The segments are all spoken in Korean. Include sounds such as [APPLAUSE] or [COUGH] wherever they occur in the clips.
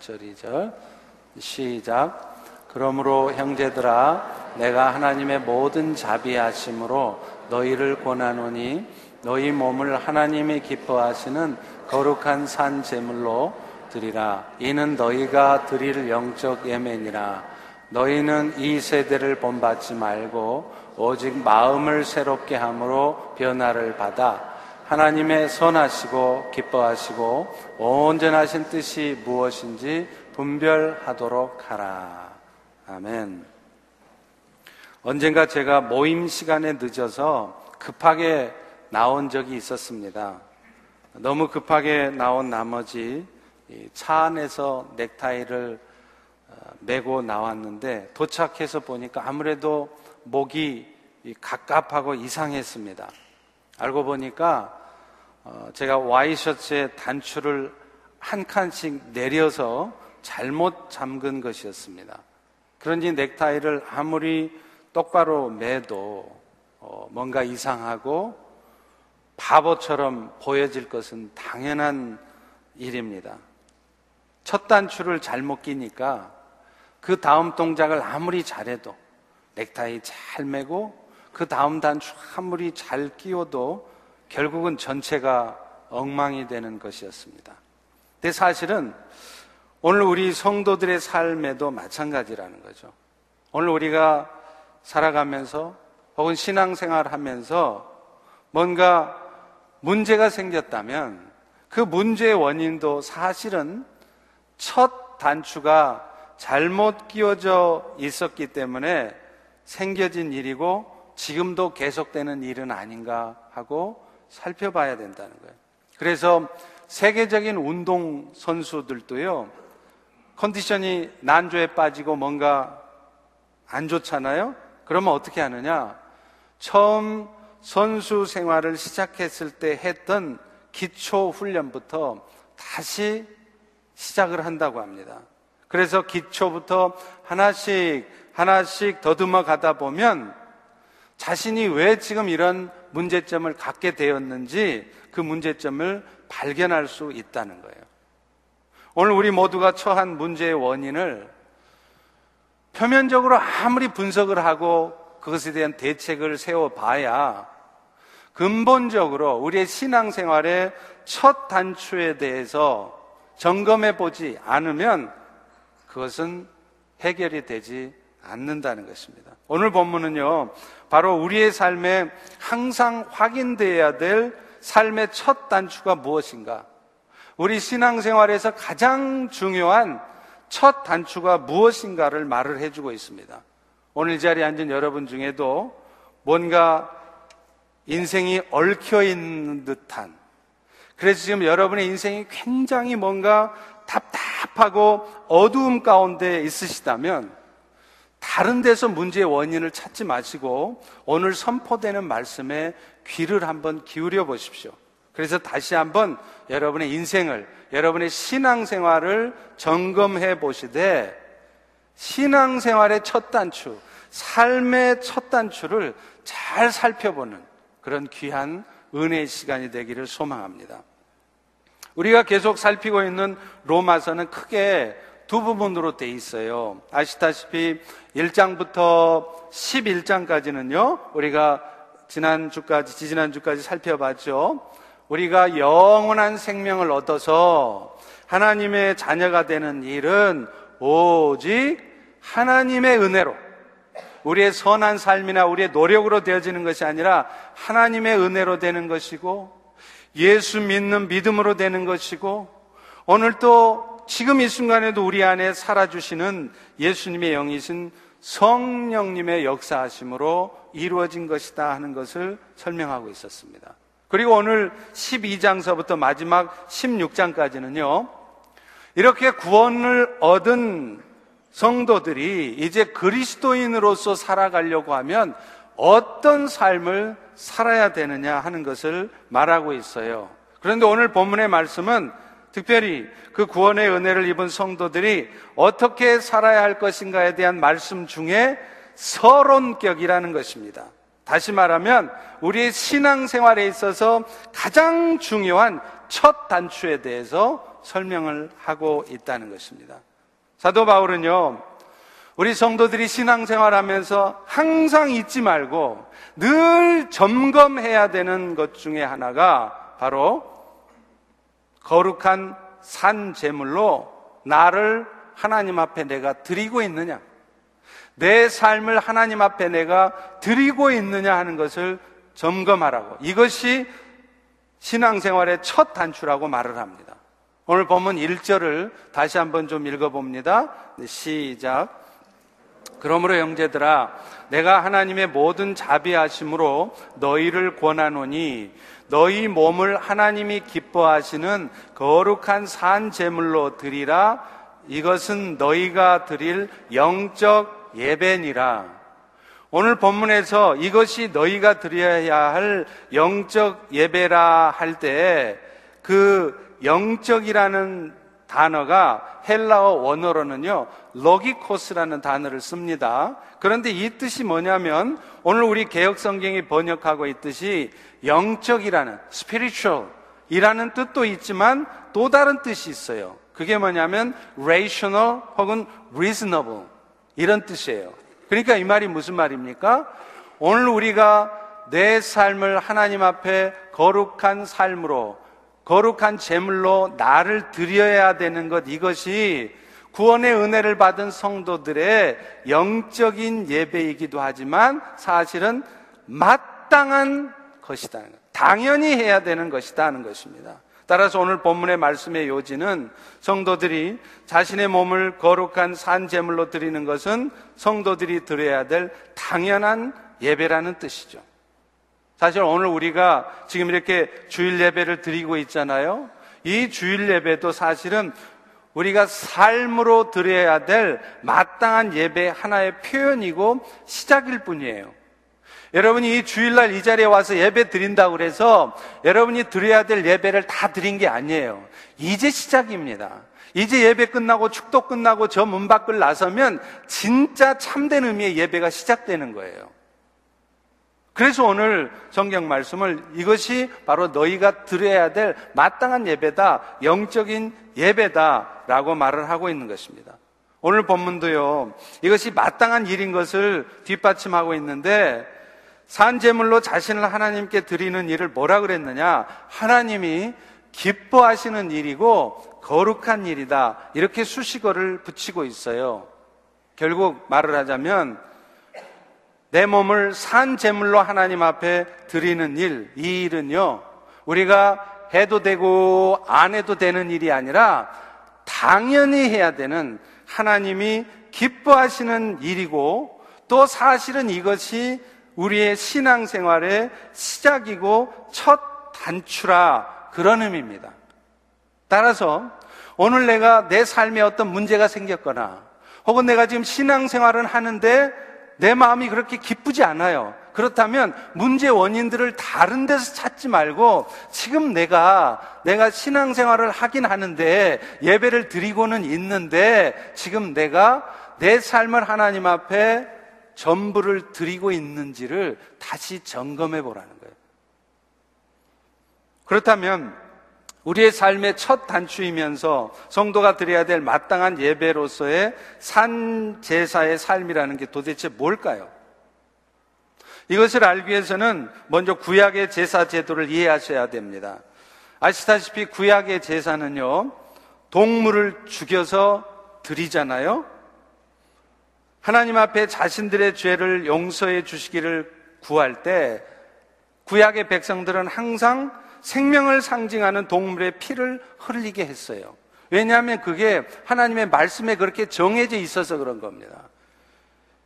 1절, 2절. 시작. 그러므로 형제들아, 내가 하나님의 모든 자비하심으로 너희를 권하노니 너희 몸을 하나님이 기뻐하시는 거룩한 산 제물로 드리라. 이는 너희가 드릴 영적 예매니라. 너희는 이 세대를 본받지 말고 오직 마음을 새롭게 함으로 변화를 받아 하나님의 선하시고 기뻐하시고 온전하 신 뜻이 무엇인지 분별하도록 하라. 아멘. 언젠가 제가 모임 시간에 늦어서 급하게 나온 적이 있었습니다. 너무 급하게 나온 나머지 차 안에서 넥타이를 어, 메고 나왔는데 도착해서 보니까 아무래도 목이 갑갑하고 이상했습니다. 알고 보니까 어, 제가 와이셔츠에 단추를 한 칸씩 내려서 잘못 잠근 것이었습니다. 그런지 넥타이를 아무리 똑바로 매도 어, 뭔가 이상하고 바보처럼 보여질 것은 당연한 일입니다. 첫 단추를 잘못 끼니까 그 다음 동작을 아무리 잘해도 넥타이 잘 매고 그 다음 단추 아무리 잘 끼워도 결국은 전체가 엉망이 되는 것이었습니다. 근데 사실은 오늘 우리 성도들의 삶에도 마찬가지라는 거죠. 오늘 우리가 살아가면서 혹은 신앙생활 하면서 뭔가 문제가 생겼다면 그 문제의 원인도 사실은 첫 단추가 잘못 끼워져 있었기 때문에 생겨진 일이고 지금도 계속되는 일은 아닌가 하고 살펴봐야 된다는 거예요. 그래서 세계적인 운동 선수들도요, 컨디션이 난조에 빠지고 뭔가 안 좋잖아요? 그러면 어떻게 하느냐? 처음 선수 생활을 시작했을 때 했던 기초 훈련부터 다시 시작을 한다고 합니다. 그래서 기초부터 하나씩 하나씩 더듬어 가다 보면 자신이 왜 지금 이런 문제점을 갖게 되었는지 그 문제점을 발견할 수 있다는 거예요. 오늘 우리 모두가 처한 문제의 원인을 표면적으로 아무리 분석을 하고 그것에 대한 대책을 세워봐야 근본적으로 우리의 신앙생활의 첫 단추에 대해서 점검해 보지 않으면 그것은 해결이 되지 않는다는 것입니다. 오늘 본문은요, 바로 우리의 삶에 항상 확인되어야 될 삶의 첫 단추가 무엇인가? 우리 신앙생활에서 가장 중요한 첫 단추가 무엇인가를 말을 해주고 있습니다. 오늘 자리에 앉은 여러분 중에도 뭔가 인생이 얽혀 있는 듯한 그래서 지금 여러분의 인생이 굉장히 뭔가 답답하고 어두움 가운데 있으시다면 다른 데서 문제의 원인을 찾지 마시고 오늘 선포되는 말씀에 귀를 한번 기울여 보십시오. 그래서 다시 한번 여러분의 인생을, 여러분의 신앙생활을 점검해 보시되 신앙생활의 첫 단추, 삶의 첫 단추를 잘 살펴보는 그런 귀한 은혜의 시간이 되기를 소망합니다. 우리가 계속 살피고 있는 로마서는 크게 두 부분으로 돼 있어요. 아시다시피 1장부터 11장까지는요, 우리가 지난주까지, 지지난주까지 살펴봤죠. 우리가 영원한 생명을 얻어서 하나님의 자녀가 되는 일은 오직 하나님의 은혜로 우리의 선한 삶이나 우리의 노력으로 되어지는 것이 아니라 하나님의 은혜로 되는 것이고 예수 믿는 믿음으로 되는 것이고 오늘 또 지금 이 순간에도 우리 안에 살아주시는 예수님의 영이신 성령님의 역사하심으로 이루어진 것이다 하는 것을 설명하고 있었습니다. 그리고 오늘 12장서부터 마지막 16장까지는요, 이렇게 구원을 얻은 성도들이 이제 그리스도인으로서 살아가려고 하면 어떤 삶을 살아야 되느냐 하는 것을 말하고 있어요. 그런데 오늘 본문의 말씀은 특별히 그 구원의 은혜를 입은 성도들이 어떻게 살아야 할 것인가에 대한 말씀 중에 서론격이라는 것입니다. 다시 말하면 우리의 신앙생활에 있어서 가장 중요한 첫 단추에 대해서 설명을 하고 있다는 것입니다. 사도 바울은요, 우리 성도들이 신앙생활 하면서 항상 잊지 말고 늘 점검해야 되는 것 중에 하나가 바로 거룩한 산 제물로 나를 하나님 앞에 내가 드리고 있느냐. 내 삶을 하나님 앞에 내가 드리고 있느냐 하는 것을 점검하라고. 이것이 신앙생활의 첫 단추라고 말을 합니다. 오늘 본문 1절을 다시 한번 좀 읽어봅니다. 네, 시작. 그러므로 형제들아 내가 하나님의 모든 자비하심으로 너희를 권하노니 너희 몸을 하나님이 기뻐하시는 거룩한 산 제물로 드리라. 이것은 너희가 드릴 영적 예배니라. 오늘 본문에서 이것이 너희가 드려야 할 영적 예배라 할 때 그 영적이라는 단어가 헬라어 원어로는요, 로기코스라는 단어를 씁니다. 그런데 이 뜻이 뭐냐면 오늘 우리 개혁 성경이 번역하고 있듯이 영적이라는 spiritual 이라는 뜻도 있지만 또 다른 뜻이 있어요. 그게 뭐냐면 rational 혹은 reasonable 이런 뜻이에요. 그러니까 이 말이 무슨 말입니까? 오늘 우리가 내 삶을 하나님 앞에 거룩한 삶으로 거룩한 제물로 나를 드려야 되는 것 이것이 구원의 은혜를 받은 성도들의 영적인 예배이기도 하지만 사실은 마땅한 것이다. 당연히 해야 되는 것이다 하는 것입니다. 따라서 오늘 본문의 말씀의 요지는 성도들이 자신의 몸을 거룩한 산 제물로 드리는 것은 성도들이 드려야 될 당연한 예배라는 뜻이죠. 사실 오늘 우리가 지금 이렇게 주일 예배를 드리고 있잖아요. 이 주일 예배도 사실은 우리가 삶으로 드려야 될 마땅한 예배 하나의 표현이고 시작일 뿐이에요. 여러분이 이 주일날 이 자리에 와서 예배 드린다고 그래서 여러분이 드려야 될 예배를 다 드린 게 아니에요. 이제 시작입니다. 이제 예배 끝나고 축도 끝나고 저 문 밖을 나서면 진짜 참된 의미의 예배가 시작되는 거예요. 그래서 오늘 성경 말씀을 이것이 바로 너희가 드려야 될 마땅한 예배다, 영적인 예배다라고 말을 하고 있는 것입니다. 오늘 본문도요, 이것이 마땅한 일인 것을 뒷받침하고 있는데, 산제물로 자신을 하나님께 드리는 일을 뭐라 그랬느냐? 하나님이 기뻐하시는 일이고 거룩한 일이다. 이렇게 수식어를 붙이고 있어요. 결국 말을 하자면 내 몸을 산 제물로 하나님 앞에 드리는 일, 이 일은요, 우리가 해도 되고 안 해도 되는 일이 아니라 당연히 해야 되는 하나님이 기뻐하시는 일이고 또 사실은 이것이 우리의 신앙생활의 시작이고 첫 단추라 그런 의미입니다. 따라서 오늘 내가 내 삶에 어떤 문제가 생겼거나 혹은 내가 지금 신앙생활을 하는데 내 마음이 그렇게 기쁘지 않아요. 그렇다면 문제 원인들을 다른 데서 찾지 말고 지금 내가 내가 신앙생활을 하긴 하는데 예배를 드리고는 있는데 지금 내가 내 삶을 하나님 앞에 전부를 드리고 있는지를 다시 점검해 보라는 거예요. 그렇다면 우리의 삶의 첫 단추이면서 성도가 드려야 될 마땅한 예배로서의 산 제사의 삶이라는 게 도대체 뭘까요? 이것을 알기 위해서는 먼저 구약의 제사 제도를 이해하셔야 됩니다. 아시다시피 구약의 제사는요, 동물을 죽여서 드리잖아요? 하나님 앞에 자신들의 죄를 용서해 주시기를 구할 때 구약의 백성들은 항상 생명을 상징하는 동물의 피를 흘리게 했어요. 왜냐하면 그게 하나님의 말씀에 그렇게 정해져 있어서 그런 겁니다.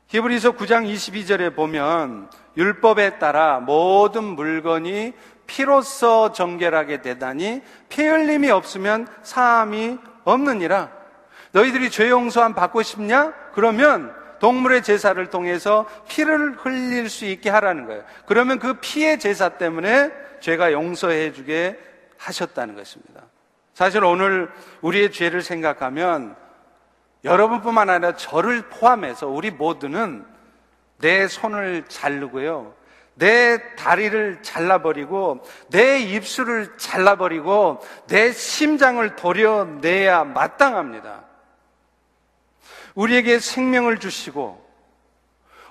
히브리서 9장 22절에 보면 율법에 따라 모든 물건이 피로써 정결하게 되다니 피 흘림이 없으면 사함이 없느니라. 너희들이 죄 용서함 받고 싶냐? 그러면 동물의 제사를 통해서 피를 흘릴 수 있게 하라는 거예요. 그러면 그 피의 제사 때문에 죄가 용서해 주게 하셨다는 것입니다. 사실 오늘 우리의 죄를 생각하면 여러분뿐만 아니라 저를 포함해서 우리 모두는 내 손을 자르고요. 내 다리를 잘라버리고 내 입술을 잘라버리고 내 심장을 도려내야 마땅합니다. 우리에게 생명을 주시고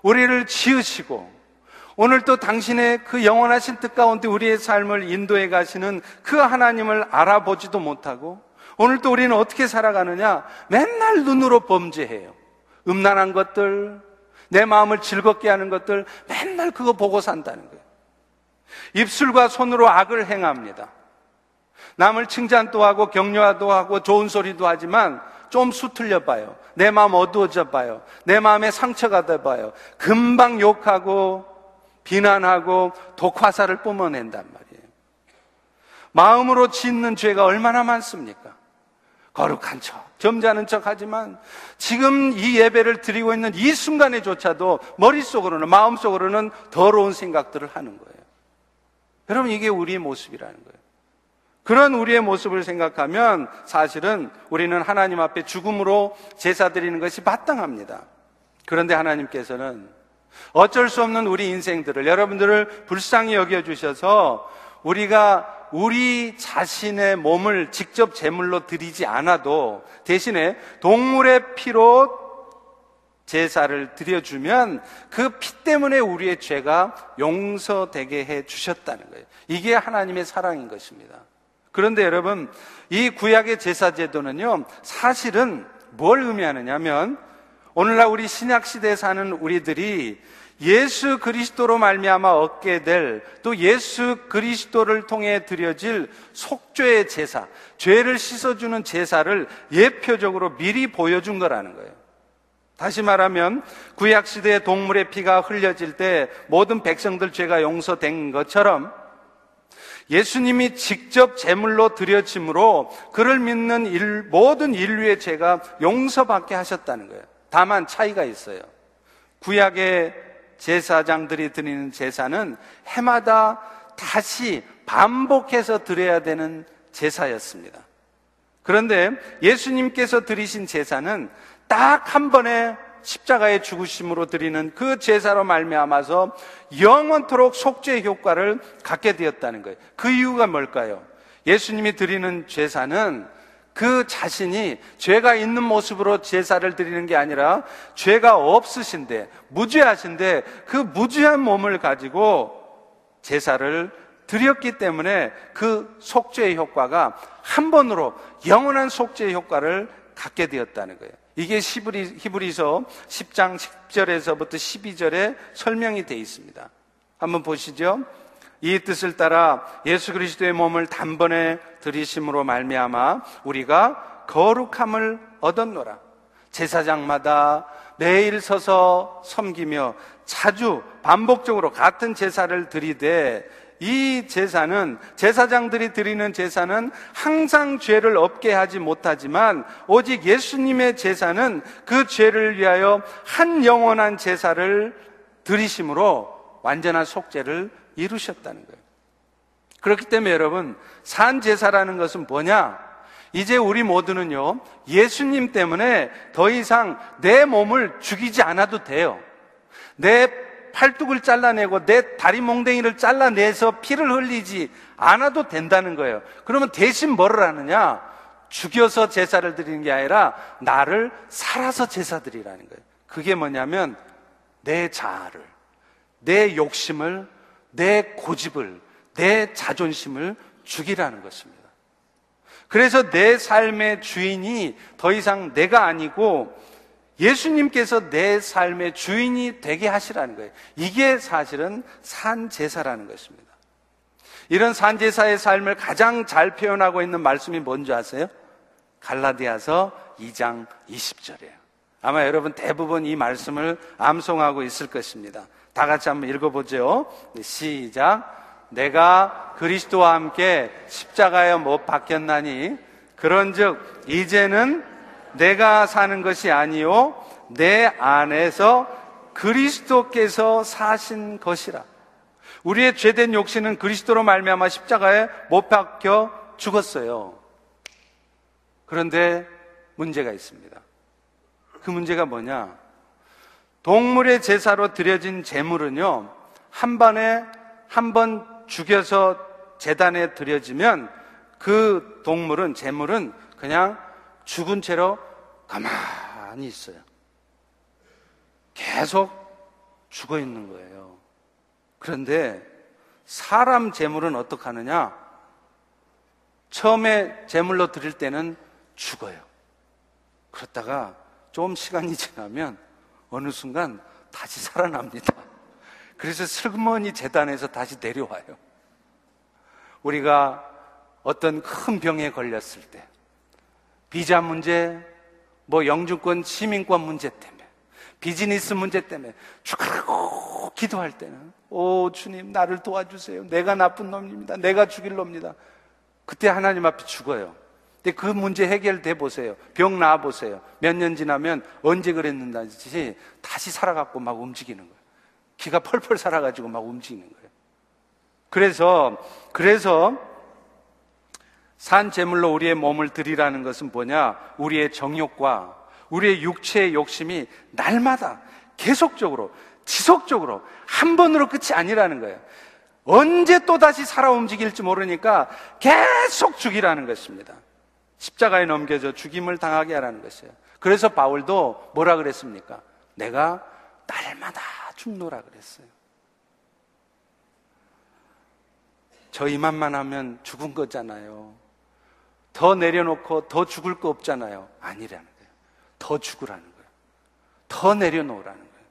우리를 지으시고 오늘 또 당신의 그 영원하신 뜻 가운데 우리의 삶을 인도해 가시는 그 하나님을 알아보지도 못하고 오늘 또 우리는 어떻게 살아가느냐? 맨날 눈으로 범죄해요. 음란한 것들, 내 마음을 즐겁게 하는 것들 맨날 그거 보고 산다는 거예요. 입술과 손으로 악을 행합니다. 남을 칭찬도 하고 격려도 하고 좋은 소리도 하지만 좀 수틀려 봐요. 내 마음 어두워져 봐요. 내 마음에 상처가 돼 봐요. 금방 욕하고 비난하고 독화사를 뿜어낸단 말이에요. 마음으로 짓는 죄가 얼마나 많습니까? 거룩한 척, 점잖은 척 하지만 지금 이 예배를 드리고 있는 이 순간에조차도 머릿속으로는, 마음속으로는 더러운 생각들을 하는 거예요. 여러분, 이게 우리의 모습이라는 거예요. 그런 우리의 모습을 생각하면 사실은 우리는 하나님 앞에 죽음으로 제사 드리는 것이 마땅합니다. 그런데 하나님께서는 어쩔 수 없는 우리 인생들을 여러분들을 불쌍히 여겨 주셔서 우리가 우리 자신의 몸을 직접 제물로 드리지 않아도 대신에 동물의 피로 제사를 드려주면 그 피 때문에 우리의 죄가 용서되게 해 주셨다는 거예요. 이게 하나님의 사랑인 것입니다. 그런데 여러분, 이 구약의 제사 제도는요, 사실은 뭘 의미하느냐 면, 오늘날 우리 신약 시대에 사는 우리들이 예수 그리스도로 말미암아 얻게 될 또 예수 그리스도를 통해 드려질 속죄의 제사, 죄를 씻어주는 제사를 예표적으로 미리 보여준 거라는 거예요. 다시 말하면 구약 시대의 동물의 피가 흘려질 때 모든 백성들 죄가 용서된 것처럼 예수님이 직접 제물로 드려짐으로 그를 믿는 일, 모든 인류의 죄가 용서받게 하셨다는 거예요. 다만 차이가 있어요. 구약의 제사장들이 드리는 제사는 해마다 다시 반복해서 드려야 되는 제사였습니다. 그런데 예수님께서 드리신 제사는 딱 한 번에 십자가의 죽으심으로 드리는 그 제사로 말미암아서 영원토록 속죄의 효과를 갖게 되었다는 거예요. 그 이유가 뭘까요? 예수님이 드리는 제사는 그 자신이 죄가 있는 모습으로 제사를 드리는 게 아니라 죄가 없으신데 무죄하신데 그 무죄한 몸을 가지고 제사를 드렸기 때문에 그 속죄의 효과가 한 번으로 영원한 속죄의 효과를 갖게 되었다는 거예요. 이게 히브리, 히브리서 10장 10절에서부터 12절에 설명이 되어 있습니다. 한번 보시죠. 이 뜻을 따라 예수 그리스도의 몸을 단번에 들이심으로 말미암아 우리가 거룩함을 얻었노라. 제사장마다 매일 서서 섬기며 자주 반복적으로 같은 제사를 드리되 이 제사는 제사장들이 드리는 제사는 항상 죄를 없게 하지 못하지만 오직 예수님의 제사는 그 죄를 위하여 한 영원한 제사를 드리심으로 완전한 속죄를 이루셨다는 거예요. 그렇기 때문에 여러분, 산 제사라는 것은 뭐냐? 이제 우리 모두는요, 예수님 때문에 더 이상 내 몸을 죽이지 않아도 돼요. 내 팔뚝을 잘라내고 내 다리 몽댕이를 잘라내서 피를 흘리지 않아도 된다는 거예요. 그러면 대신 뭐를 하느냐? 죽여서 제사를 드리는 게 아니라 나를 살아서 제사 드리라는 거예요. 그게 뭐냐면 내 자아를, 내 욕심을 내 고집을, 내 자존심을 죽이라는 것입니다. 그래서 내 삶의 주인이 더 이상 내가 아니고 예수님께서 내 삶의 주인이 되게 하시라는 거예요. 이게 사실은 산제사라는 것입니다. 이런 산제사의 삶을 가장 잘 표현하고 있는 말씀이 뭔지 아세요? 갈라디아서 2장 20절이에요. 아마 여러분 대부분 이 말씀을 암송하고 있을 것입니다. 다 같이 한번 읽어보죠. 네, 시작. 내가 그리스도와 함께 십자가에 못 박혔나니 그런즉 이제는 내가 사는 것이 아니요 내 안에서 그리스도께서 사신 것이라. 우리의 죄된 욕심은 그리스도로 말미암아 십자가에 못 박혀 죽었어요. 그런데 문제가 있습니다. 그 문제가 뭐냐? 동물의 제사로 드려진 제물은요, 한 번에 한 번 죽여서 재단에 들여지면 그 동물은 재물은 그냥 죽은 채로 가만히 있어요. 계속 죽어 있는 거예요. 그런데 사람 재물은 어떻게 하느냐? 처음에 재물로 드릴 때는 죽어요. 그렇다가 좀 시간이 지나면 어느 순간 다시 살아납니다. 그래서 슬그머니 재단에서 다시 내려와요. 우리가 어떤 큰 병에 걸렸을 때, 비자 문제, 뭐 영주권 시민권 문제 때문에, 비즈니스 문제 때문에 죽으라고 기도할 때는, 오, 주님, 나를 도와주세요. 내가 나쁜 놈입니다. 내가 죽일 놈입니다. 그때 하나님 앞에 죽어요. 근데 그 문제 해결돼 보세요. 병 나아 보세요. 몇 년 지나면 언제 그랬는지 다시 살아갖고 막 움직이는 거예요. 기가 펄펄 살아가지고 막 움직이는 거예요. 그래서, 그래서 산 제물로 우리의 몸을 드리라는 것은 뭐냐? 우리의 정욕과 우리의 육체의 욕심이 날마다 계속적으로, 지속적으로 한 번으로 끝이 아니라는 거예요. 언제 또 다시 살아 움직일지 모르니까 계속 죽이라는 것입니다. 십자가에 넘겨져 죽임을 당하게 하라는 것이에요. 그래서 바울도 뭐라 그랬습니까? 내가 날마다 죽노라 그랬어요. 저 이만만 하면 죽은 거잖아요. 더 내려놓고 더 죽을 거 없잖아요. 아니라는 거예요. 더 죽으라는 거예요. 더 내려놓으라는 거예요.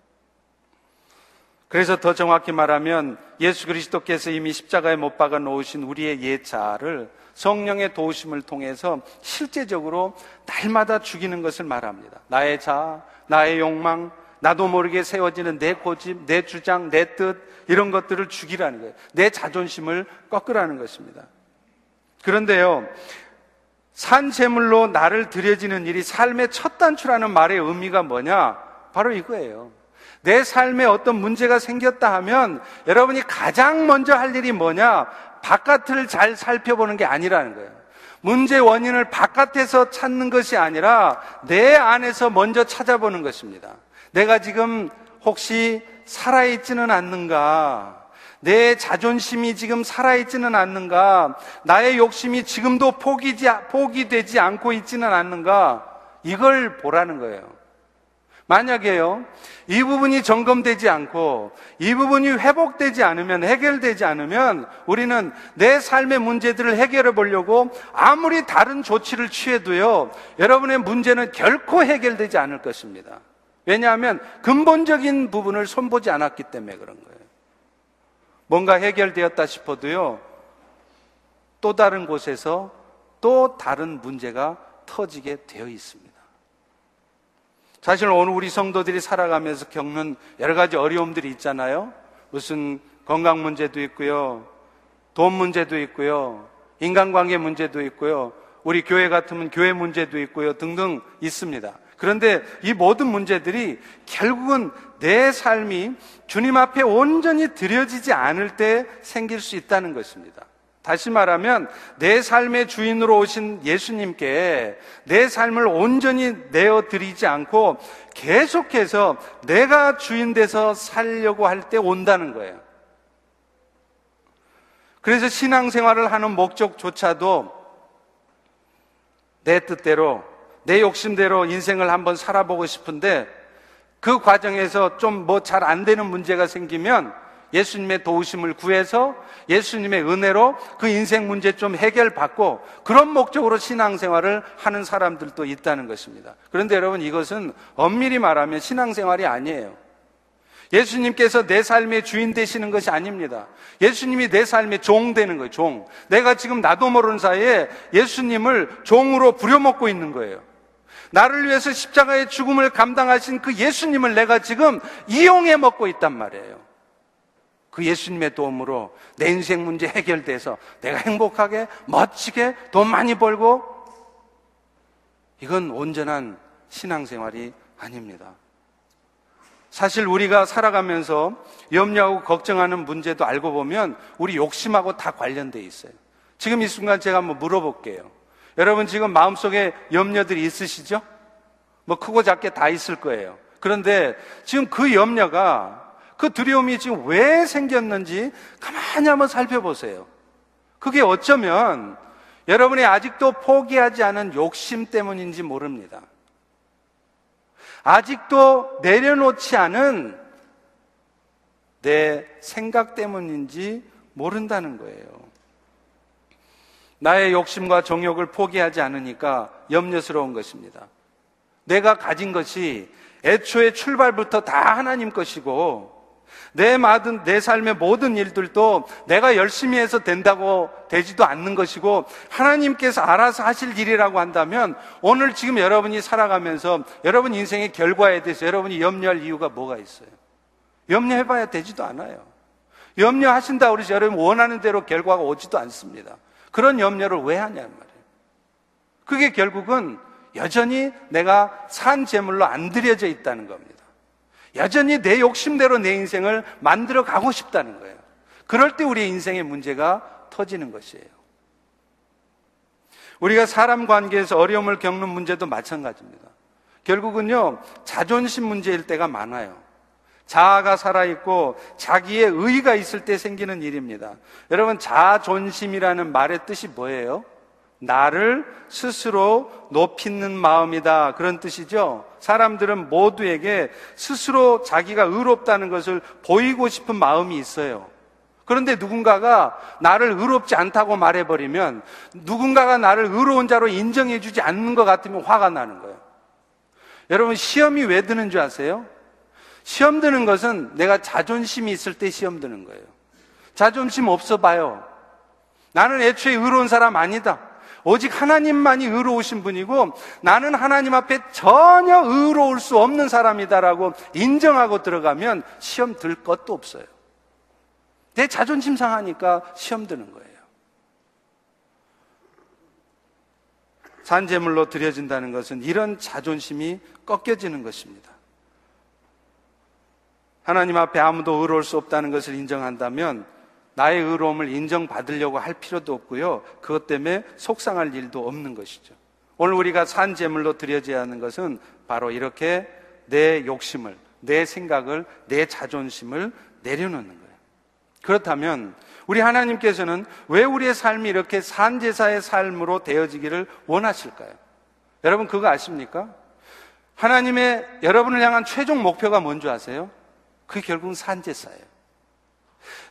그래서 더 정확히 말하면 예수 그리스도께서 이미 십자가에 못 박아 놓으신 우리의 예차를 성령의 도우심을 통해서 실제적으로 날마다 죽이는 것을 말합니다. 나의 자, 나의 욕망, 나도 모르게 세워지는 내 고집, 내 주장, 내 뜻, 이런 것들을 죽이라는 거예요. 내 자존심을 꺾으라는 것입니다. 그런데요, 산 제물로 나를 드려지는 일이 삶의 첫 단추라는 말의 의미가 뭐냐? 바로 이거예요. 내 삶에 어떤 문제가 생겼다 하면 여러분이 가장 먼저 할 일이 뭐냐? 바깥을 잘 살펴보는 게 아니라는 거예요. 문제 원인을 바깥에서 찾는 것이 아니라 내 안에서 먼저 찾아보는 것입니다. 내가 지금 혹시 살아있지는 않는가? 내 자존심이 지금 살아있지는 않는가? 나의 욕심이 지금도 포기지, 포기되지 않고 있지는 않는가? 이걸 보라는 거예요. 만약에요, 이 부분이 점검되지 않고 이 부분이 회복되지 않으면 해결되지 않으면 우리는 내 삶의 문제들을 해결해 보려고 아무리 다른 조치를 취해도요, 여러분의 문제는 결코 해결되지 않을 것입니다. 왜냐하면 근본적인 부분을 손보지 않았기 때문에 그런 거예요. 뭔가 해결되었다 싶어도요, 또 다른 곳에서 또 다른 문제가 터지게 되어 있습니다. 사실 오늘 우리 성도들이 살아가면서 겪는 여러 가지 어려움들이 있잖아요. 무슨 건강 문제도 있고요. 돈 문제도 있고요. 인간관계 문제도 있고요. 우리 교회 같으면 교회 문제도 있고요. 등등 있습니다. 그런데 이 모든 문제들이 결국은 내 삶이 주님 앞에 온전히 드려지지 않을 때 생길 수 있다는 것입니다. 다시 말하면 내 삶의 주인으로 오신 예수님께 내 삶을 온전히 내어 드리지 않고 계속해서 내가 주인 돼서 살려고 할 때 온다는 거예요. 그래서 신앙생활을 하는 목적조차도 내 뜻대로 내 욕심대로 인생을 한번 살아보고 싶은데 그 과정에서 좀 뭐 잘 안 되는 문제가 생기면 예수님의 도우심을 구해서 예수님의 은혜로 그 인생 문제 좀 해결받고 그런 목적으로 신앙생활을 하는 사람들도 있다는 것입니다. 그런데 여러분 이것은 엄밀히 말하면 신앙생활이 아니에요. 예수님께서 내 삶의 주인 되시는 것이 아닙니다. 예수님이 내 삶의 종 되는 거예요, 종. 내가 지금 나도 모르는 사이에 예수님을 종으로 부려먹고 있는 거예요. 나를 위해서 십자가의 죽음을 감당하신 그 예수님을 내가 지금 이용해 먹고 있단 말이에요. 그 예수님의 도움으로 내 인생 문제 해결돼서 내가 행복하게, 멋지게, 돈 많이 벌고, 이건 온전한 신앙생활이 아닙니다. 사실 우리가 살아가면서 염려하고 걱정하는 문제도 알고 보면 우리 욕심하고 다 관련돼 있어요. 지금 이 순간 제가 한번 물어볼게요. 여러분 지금 마음속에 염려들이 있으시죠? 뭐 크고 작게 다 있을 거예요. 그런데 지금 그 염려가 그 두려움이 지금 왜 생겼는지 가만히 한번 살펴보세요. 그게 어쩌면 여러분이 아직도 포기하지 않은 욕심 때문인지 모릅니다. 아직도 내려놓지 않은 내 생각 때문인지 모른다는 거예요. 나의 욕심과 정욕을 포기하지 않으니까 염려스러운 것입니다. 내가 가진 것이 애초에 출발부터 다 하나님 것이고 내 모든 내 삶의 모든 일들도 내가 열심히 해서 된다고 되지도 않는 것이고 하나님께서 알아서 하실 일이라고 한다면 오늘 지금 여러분이 살아가면서 여러분 인생의 결과에 대해서 여러분이 염려할 이유가 뭐가 있어요? 염려해봐야 되지도 않아요. 염려하신다 그러지 여러분 원하는 대로 결과가 오지도 않습니다. 그런 염려를 왜 하냐는 말이에요. 그게 결국은 여전히 내가 산 제물로 안 들여져 있다는 겁니다. 여전히 내 욕심대로 내 인생을 만들어 가고 싶다는 거예요. 그럴 때 우리의 인생의 문제가 터지는 것이에요. 우리가 사람 관계에서 어려움을 겪는 문제도 마찬가지입니다. 결국은요, 자존심 문제일 때가 많아요. 자아가 살아있고 자기의 의의가 있을 때 생기는 일입니다. 여러분, 자존심이라는 말의 뜻이 뭐예요? 나를 스스로 높이는 마음이다. 그런 뜻이죠. 사람들은 모두에게 스스로 자기가 의롭다는 것을 보이고 싶은 마음이 있어요. 그런데 누군가가 나를 의롭지 않다고 말해버리면 누군가가 나를 의로운 자로 인정해주지 않는 것 같으면 화가 나는 거예요. 여러분, 시험이 왜 드는 줄 아세요? 시험 드는 것은 내가 자존심이 있을 때 시험 드는 거예요. 자존심 없어 봐요. 나는 애초에 의로운 사람 아니다. 오직 하나님만이 의로우신 분이고 나는 하나님 앞에 전혀 의로울 수 없는 사람이다라고 인정하고 들어가면 시험 들 것도 없어요. 내 자존심 상하니까 시험 드는 거예요. 산재물로 드려진다는 것은 이런 자존심이 꺾여지는 것입니다. 하나님 앞에 아무도 의로울 수 없다는 것을 인정한다면 나의 의로움을 인정받으려고 할 필요도 없고요. 그것 때문에 속상할 일도 없는 것이죠. 오늘 우리가 산 제물로 드려져야 하는 것은 바로 이렇게 내 욕심을, 내 생각을, 내 자존심을 내려놓는 거예요. 그렇다면 우리 하나님께서는 왜 우리의 삶이 이렇게 산제사의 삶으로 되어지기를 원하실까요? 여러분 그거 아십니까? 하나님의 여러분을 향한 최종 목표가 뭔지 아세요? 그게 결국은 산제사예요.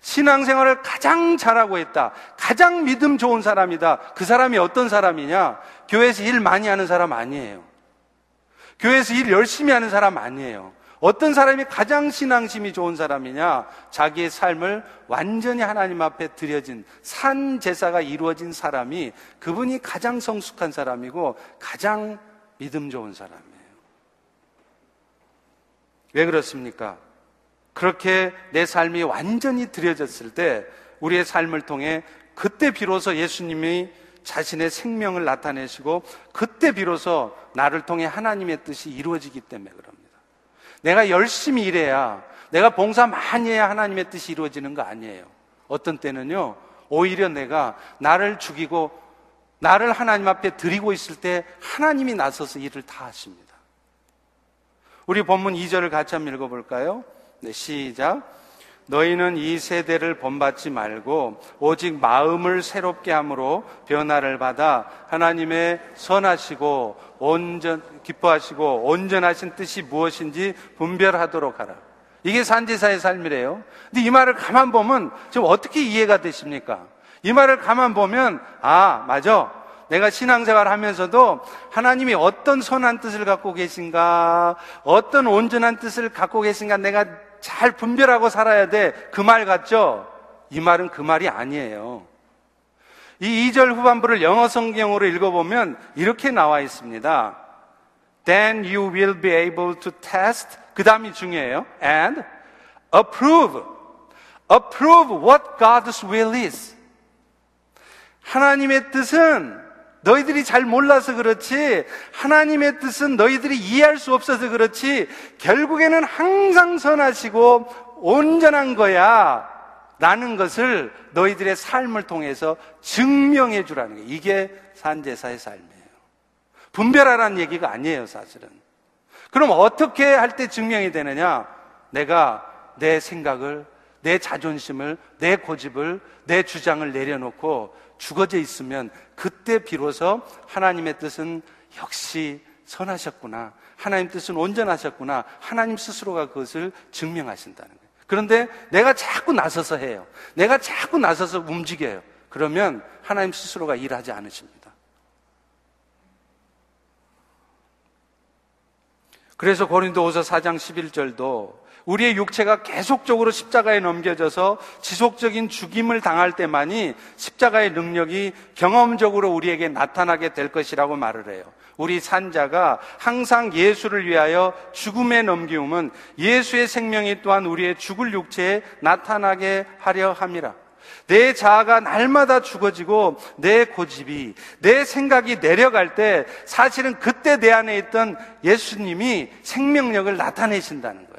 신앙생활을 가장 잘하고 있다. 가장 믿음 좋은 사람이다. 그 사람이 어떤 사람이냐? 교회에서 일 많이 하는 사람 아니에요. 교회에서 일 열심히 하는 사람 아니에요. 어떤 사람이 가장 신앙심이 좋은 사람이냐? 자기의 삶을 완전히 하나님 앞에 드려진 산 제사가 이루어진 사람이 그분이 가장 성숙한 사람이고 가장 믿음 좋은 사람이에요. 왜 그렇습니까? 그렇게 내 삶이 완전히 드려졌을 때 우리의 삶을 통해 그때 비로소 예수님이 자신의 생명을 나타내시고 그때 비로소 나를 통해 하나님의 뜻이 이루어지기 때문에 그럽니다. 내가 열심히 일해야 내가 봉사 많이 해야 하나님의 뜻이 이루어지는 거 아니에요. 어떤 때는요, 오히려 내가 나를 죽이고 나를 하나님 앞에 드리고 있을 때 하나님이 나서서 일을 다 하십니다. 우리 본문 2절을 같이 한번 읽어볼까요? 네, 시작. 너희는 이 세대를 본받지 말고 오직 마음을 새롭게 함으로 변화를 받아 하나님의 선하시고 온전 기뻐하시고 온전하신 뜻이 무엇인지 분별하도록 하라. 이게 산지사의 삶이래요. 근데 이 말을 가만 보면 지금 어떻게 이해가 되십니까? 이 말을 가만 보면 아 맞아. 내가 신앙생활 하면서도 하나님이 어떤 선한 뜻을 갖고 계신가, 어떤 온전한 뜻을 갖고 계신가 내가 잘 분별하고 살아야 돼. 그 말 같죠? 이 말은 그 말이 아니에요. 이 2절 후반부를 영어 성경으로 읽어보면 이렇게 나와 있습니다. Then you will be able to test. 그 다음이 중요해요. And approve. Approve what God's will is. 하나님의 뜻은 너희들이 잘 몰라서 그렇지 하나님의 뜻은 너희들이 이해할 수 없어서 그렇지 결국에는 항상 선하시고 온전한 거야 라는 것을 너희들의 삶을 통해서 증명해 주라는 거예요. 이게 산제사의 삶이에요. 분별하라는 얘기가 아니에요, 사실은. 그럼 어떻게 할 때 증명이 되느냐? 내가 내 생각을, 내 자존심을, 내 고집을, 내 주장을 내려놓고 죽어져 있으면 그때 비로소 하나님의 뜻은 역시 선하셨구나. 하나님 뜻은 온전하셨구나. 하나님 스스로가 그것을 증명하신다는 거예요. 그런데 내가 자꾸 나서서 해요. 내가 자꾸 나서서 움직여요. 그러면 하나님 스스로가 일하지 않으십니다. 그래서 고린도후서 4장 11절도 우리의 육체가 계속적으로 십자가에 넘겨져서 지속적인 죽임을 당할 때만이 십자가의 능력이 경험적으로 우리에게 나타나게 될 것이라고 말을 해요. 우리 산자가 항상 예수를 위하여 죽음에 넘기움은 예수의 생명이 또한 우리의 죽을 육체에 나타나게 하려 함이라. 내 자아가 날마다 죽어지고 내 고집이, 내 생각이 내려갈 때 사실은 그때 내 안에 있던 예수님이 생명력을 나타내신다는 거예요.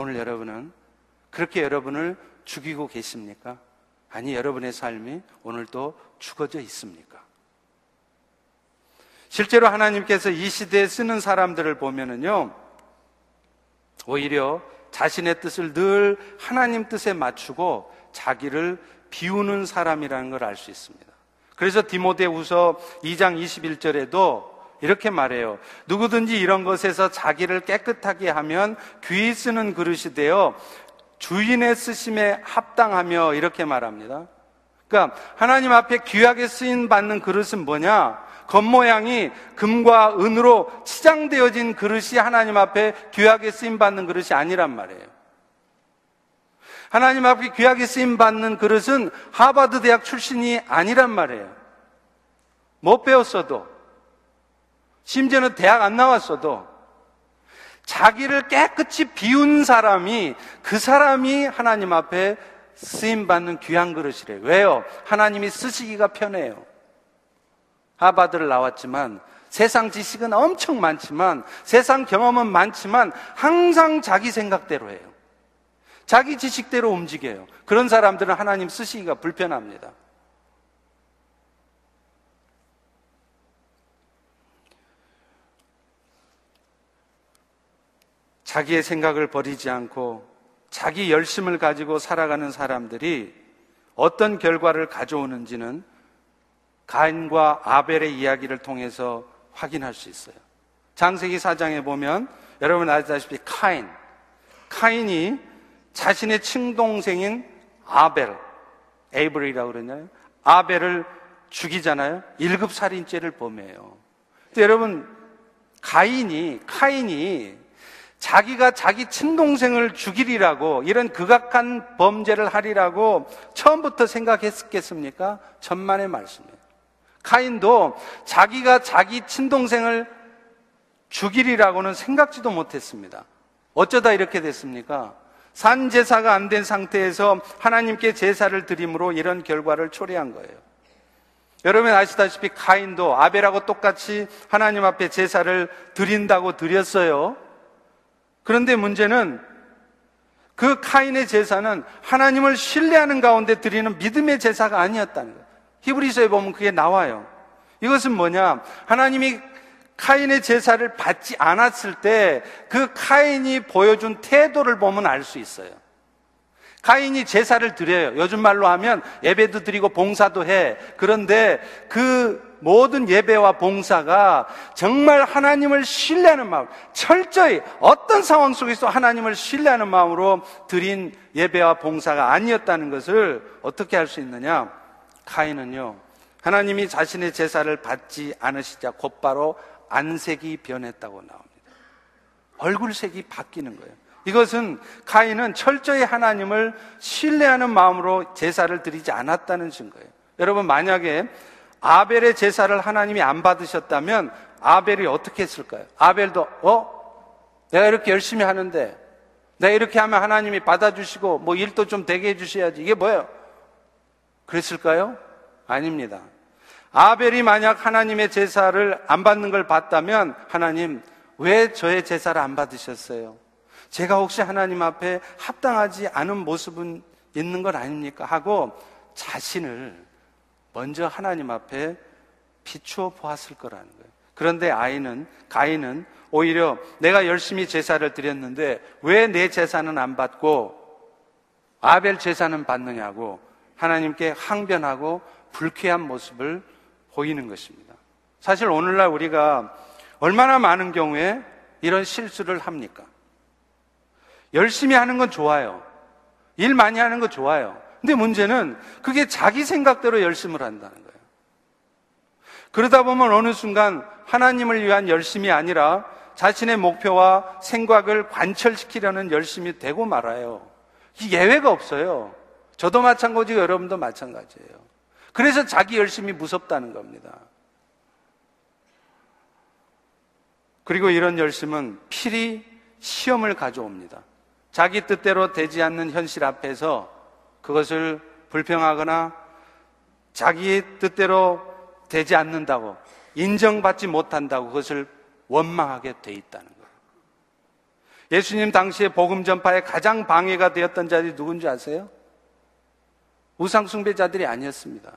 오늘 여러분은 그렇게 여러분을 죽이고 계십니까? 아니, 여러분의 삶이 오늘도 죽어져 있습니까? 실제로 하나님께서 이 시대에 쓰는 사람들을 보면은요, 오히려 자신의 뜻을 늘 하나님 뜻에 맞추고 자기를 비우는 사람이라는 걸 알 수 있습니다. 그래서 디모데후서 2장 21절에도 이렇게 말해요. 누구든지 이런 것에서 자기를 깨끗하게 하면 귀히 쓰는 그릇이 되어 주인의 쓰심에 합당하며 이렇게 말합니다. 그러니까 하나님 앞에 귀하게 쓰임 받는 그릇은 뭐냐? 겉모양이 금과 은으로 치장되어진 그릇이 하나님 앞에 귀하게 쓰임 받는 그릇이 아니란 말이에요. 하나님 앞에 귀하게 쓰임 받는 그릇은 하버드 대학 출신이 아니란 말이에요. 못 배웠어도 심지어는 대학 안 나왔어도 자기를 깨끗이 비운 사람이 그 사람이 하나님 앞에 쓰임 받는 귀한 그릇이래요. 왜요? 하나님이 쓰시기가 편해요. 하바드를 나왔지만 세상 지식은 엄청 많지만 세상 경험은 많지만 항상 자기 생각대로 해요. 자기 지식대로 움직여요. 그런 사람들은 하나님 쓰시기가 불편합니다. 자기의 생각을 버리지 않고 자기 열심을 가지고 살아가는 사람들이 어떤 결과를 가져오는지는 가인과 아벨의 이야기를 통해서 확인할 수 있어요. 장세기 사장에 보면 여러분 아시다시피 카인, 카인이 자신의 친동생인 아벨, 에이브리라고 그러나요? 아벨을 죽이잖아요. 1급 살인죄를 범해요. 근데 여러분, 가인이, 카인이 자기가 자기 친동생을 죽이리라고 이런 극악한 범죄를 하리라고 처음부터 생각했겠습니까? 천만의 말씀이에요. 카인도 자기가 자기 친동생을 죽이리라고는 생각지도 못했습니다. 어쩌다 이렇게 됐습니까? 산 제사가 안 된 상태에서 하나님께 제사를 드림으로 이런 결과를 초래한 거예요. 여러분 아시다시피 카인도 아벨하고 똑같이 하나님 앞에 제사를 드린다고 드렸어요. 그런데 문제는 그 카인의 제사는 하나님을 신뢰하는 가운데 드리는 믿음의 제사가 아니었다는 거예요. 히브리서에 보면 그게 나와요. 이것은 뭐냐? 하나님이 카인의 제사를 받지 않았을 때 그 카인이 보여준 태도를 보면 알 수 있어요. 카인이 제사를 드려요. 요즘 말로 하면 예배도 드리고 봉사도 해. 그런데 그 모든 예배와 봉사가 정말 하나님을 신뢰하는 마음, 철저히 어떤 상황 속에서 하나님을 신뢰하는 마음으로 드린 예배와 봉사가 아니었다는 것을 어떻게 할 수 있느냐? 카인은요, 하나님이 자신의 제사를 받지 않으시자 곧바로 안색이 변했다고 나옵니다. 얼굴색이 바뀌는 거예요. 이것은 카인은 철저히 하나님을 신뢰하는 마음으로 제사를 드리지 않았다는 증거예요. 여러분, 만약에 아벨의 제사를 하나님이 안 받으셨다면 아벨이 어떻게 했을까요? 아벨도, 어? 내가 이렇게 열심히 하는데, 내가 이렇게 하면 하나님이 받아주시고, 뭐 일도 좀 되게 해주셔야지. 이게 뭐예요? 그랬을까요? 아닙니다. 아벨이 만약 하나님의 제사를 안 받는 걸 봤다면, 하나님, 왜 저의 제사를 안 받으셨어요? 제가 혹시 하나님 앞에 합당하지 않은 모습은 있는 것 아닙니까? 하고 자신을 먼저 하나님 앞에 비추어 보았을 거라는 거예요. 그런데 아이는, 가인은 오히려 내가 열심히 제사를 드렸는데 왜 내 제사는 안 받고 아벨 제사는 받느냐고 하나님께 항변하고 불쾌한 모습을 보이는 것입니다. 사실 오늘날 우리가 얼마나 많은 경우에 이런 실수를 합니까? 열심히 하는 건 좋아요. 일 많이 하는 거 좋아요. 근데 문제는 그게 자기 생각대로 열심을 한다는 거예요. 그러다 보면 어느 순간 하나님을 위한 열심이 아니라 자신의 목표와 생각을 관철시키려는 열심이 되고 말아요. 이 예외가 없어요. 저도 마찬가지고 여러분도 마찬가지예요. 그래서 자기 열심이 무섭다는 겁니다. 그리고 이런 열심은 필히 시험을 가져옵니다. 자기 뜻대로 되지 않는 현실 앞에서 그것을 불평하거나 자기 뜻대로 되지 않는다고 인정받지 못한다고 그것을 원망하게 돼 있다는 거예요. 예수님 당시에 복음 전파에 가장 방해가 되었던 자들이 누군지 아세요? 우상 숭배자들이 아니었습니다.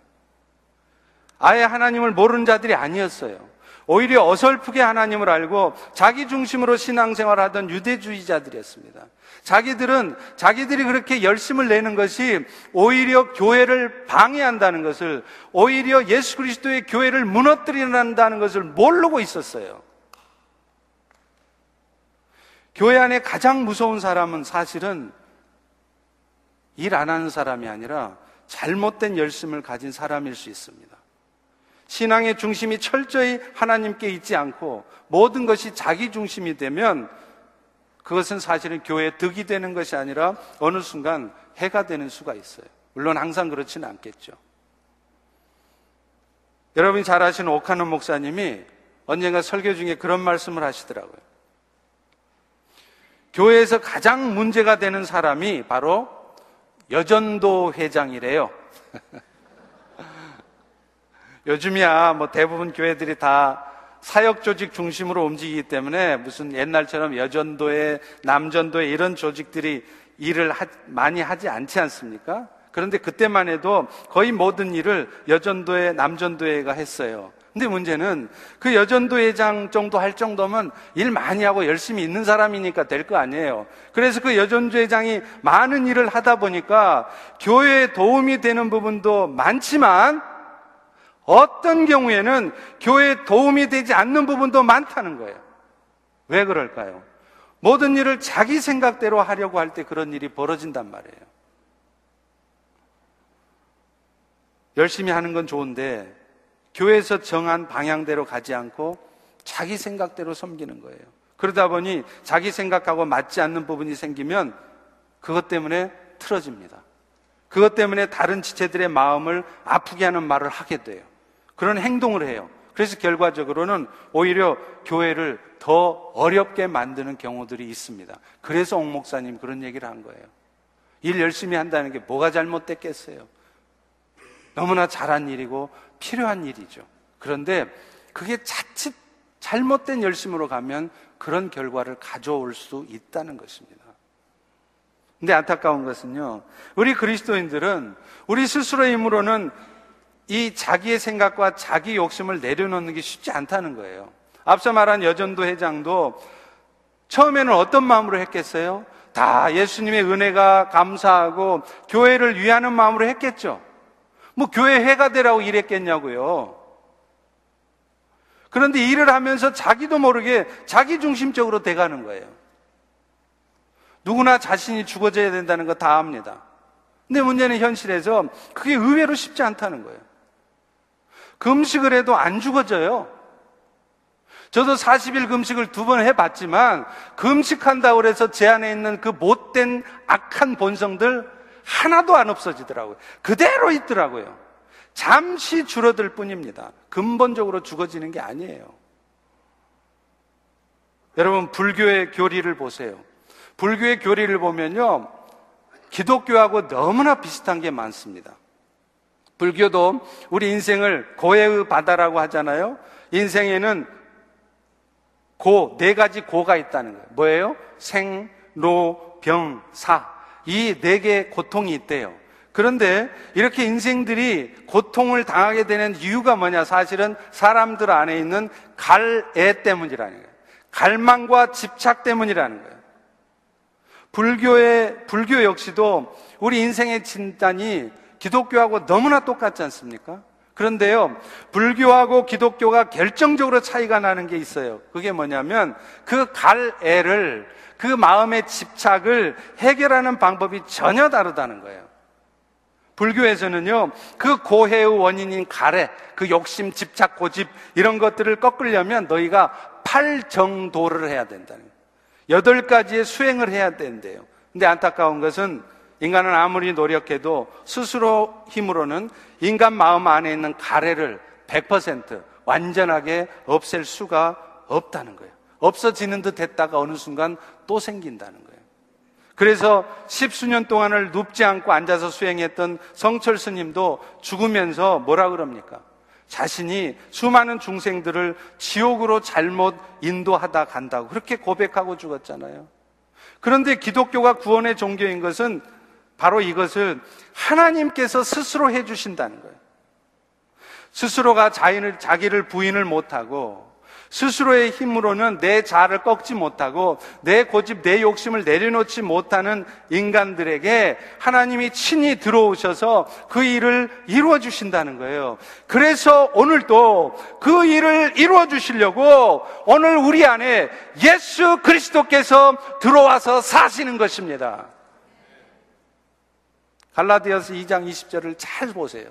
아예 하나님을 모르는 자들이 아니었어요. 오히려 어설프게 하나님을 알고 자기 중심으로 신앙생활하던 유대주의자들이었습니다. 자기들은 자기들이 그렇게 열심을 내는 것이 오히려 교회를 방해한다는 것을 오히려 예수 그리스도의 교회를 무너뜨린다는 것을 모르고 있었어요. 교회 안에 가장 무서운 사람은 사실은 일 안 하는 사람이 아니라 잘못된 열심을 가진 사람일 수 있습니다. 신앙의 중심이 철저히 하나님께 있지 않고 모든 것이 자기 중심이 되면 그것은 사실은 교회에 득이 되는 것이 아니라 어느 순간 해가 되는 수가 있어요. 물론 항상 그렇지는 않겠죠. 여러분이 잘 아시는 오카노 목사님이 언젠가 설교 중에 그런 말씀을 하시더라고요. 교회에서 가장 문제가 되는 사람이 바로 여전도 회장이래요. [LAUGHS] 요즘이야 뭐 대부분 교회들이 다 사역 조직 중심으로 움직이기 때문에 무슨 옛날처럼 여전도에 남전도에 이런 조직들이 일을 하, 많이 하지 않지 않습니까? 그런데 그때만 해도 거의 모든 일을 여전도에 남전도회가 했어요. 근데 문제는 그 여전도 회장 정도 할 정도면 일 많이 하고 열심히 있는 사람이니까 될 거 아니에요. 그래서 그 여전도 회장이 많은 일을 하다 보니까 교회에 도움이 되는 부분도 많지만 어떤 경우에는 교회에 도움이 되지 않는 부분도 많다는 거예요. 왜 그럴까요? 모든 일을 자기 생각대로 하려고 할 때 그런 일이 벌어진단 말이에요. 열심히 하는 건 좋은데 교회에서 정한 방향대로 가지 않고 자기 생각대로 섬기는 거예요. 그러다 보니 자기 생각하고 맞지 않는 부분이 생기면 그것 때문에 틀어집니다. 그것 때문에 다른 지체들의 마음을 아프게 하는 말을 하게 돼요. 그런 행동을 해요. 그래서 결과적으로는 오히려 교회를 더 어렵게 만드는 경우들이 있습니다. 그래서 옥 목사님 그런 얘기를 한 거예요. 일 열심히 한다는 게 뭐가 잘못됐겠어요? 너무나 잘한 일이고 필요한 일이죠. 그런데 그게 자칫 잘못된 열심으로 가면 그런 결과를 가져올 수 있다는 것입니다. 근데 안타까운 것은요, 우리 그리스도인들은 우리 스스로의 힘으로는 이 자기의 생각과 자기 욕심을 내려놓는 게 쉽지 않다는 거예요. 앞서 말한 여전도 회장도 처음에는 어떤 마음으로 했겠어요? 다 예수님의 은혜가 감사하고 교회를 위하는 마음으로 했겠죠. 뭐 교회 해가 되라고 일했겠냐고요. 그런데 일을 하면서 자기도 모르게 자기 중심적으로 돼가는 거예요. 누구나 자신이 죽어져야 된다는 거 다 압니다. 근데 문제는 현실에서 그게 의외로 쉽지 않다는 거예요. 금식을 해도 안 죽어져요. 저도 40일 금식을 두 번 해봤지만 금식한다고 해서 제 안에 있는 그 못된 악한 본성들 하나도 안 없어지더라고요. 그대로 있더라고요. 잠시 줄어들 뿐입니다. 근본적으로 죽어지는 게 아니에요. 여러분, 불교의 교리를 보세요. 불교의 교리를 보면요. 기독교하고 너무나 비슷한 게 많습니다. 불교도 우리 인생을 고해의 바다라고 하잖아요. 인생에는 고, 네 가지 고가 있다는 거예요. 뭐예요? 생, 로, 병, 사. 이 네 개의 고통이 있대요. 그런데 이렇게 인생들이 고통을 당하게 되는 이유가 뭐냐? 사실은 사람들 안에 있는 갈애 때문이라는 거예요. 갈망과 집착 때문이라는 거예요. 불교의, 불교 역시도 우리 인생의 진단이 기독교하고 너무나 똑같지 않습니까? 그런데요, 불교하고 기독교가 결정적으로 차이가 나는 게 있어요. 그게 뭐냐면 그 갈애를, 그 마음의 집착을 해결하는 방법이 전혀 다르다는 거예요. 불교에서는요, 그 고해의 원인인 가래, 그 욕심, 집착, 고집, 이런 것들을 꺾으려면 너희가 팔정도를 해야 된다는 거예요. 여덟 가지의 수행을 해야 된대요. 근데 안타까운 것은 인간은 아무리 노력해도 스스로 힘으로는 인간 마음 안에 있는 가래를 100% 완전하게 없앨 수가 없다는 거예요. 없어지는 듯 했다가 어느 순간 또 생긴다는 거예요. 그래서 십수년 동안을 눕지 않고 앉아서 수행했던 성철 스님도 죽으면서 뭐라 그럽니까? 자신이 수많은 중생들을 지옥으로 잘못 인도하다 간다고 그렇게 고백하고 죽었잖아요. 그런데 기독교가 구원의 종교인 것은 바로 이것을 하나님께서 스스로 해주신다는 거예요. 스스로가 자인을, 자기를 부인을 못하고 스스로의 힘으로는 내 자아를 꺾지 못하고 내 고집, 내 욕심을 내려놓지 못하는 인간들에게 하나님이 친히 들어오셔서 그 일을 이루어 주신다는 거예요. 그래서 오늘도 그 일을 이루어 주시려고 오늘 우리 안에 예수 그리스도께서 들어와서 사시는 것입니다. 갈라디아서 2장 20절을 잘 보세요.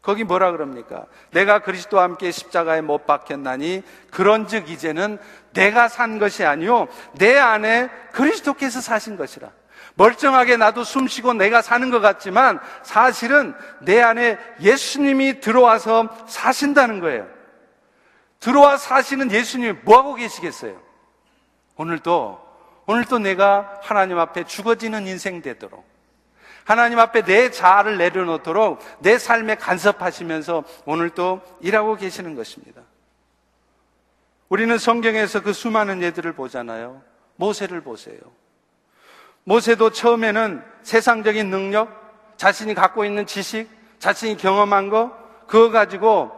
거기 뭐라 그럽니까? 내가 그리스도와 함께 십자가에 못 박혔나니 그런즉 이제는 내가 산 것이 아니요 내 안에 그리스도께서 사신 것이라. 멀쩡하게 나도 숨쉬고 내가 사는 것 같지만 사실은 내 안에 예수님이 들어와서 사신다는 거예요. 들어와 사시는 예수님이 뭐 하고 계시겠어요? 오늘도, 오늘도 내가 하나님 앞에 죽어지는 인생 되도록 하나님 앞에 내 자아를 내려놓도록 내 삶에 간섭하시면서 오늘도 일하고 계시는 것입니다. 우리는 성경에서 그 수많은 예들을 보잖아요. 모세를 보세요. 모세도 처음에는 세상적인 능력, 자신이 갖고 있는 지식, 자신이 경험한 거, 그거 가지고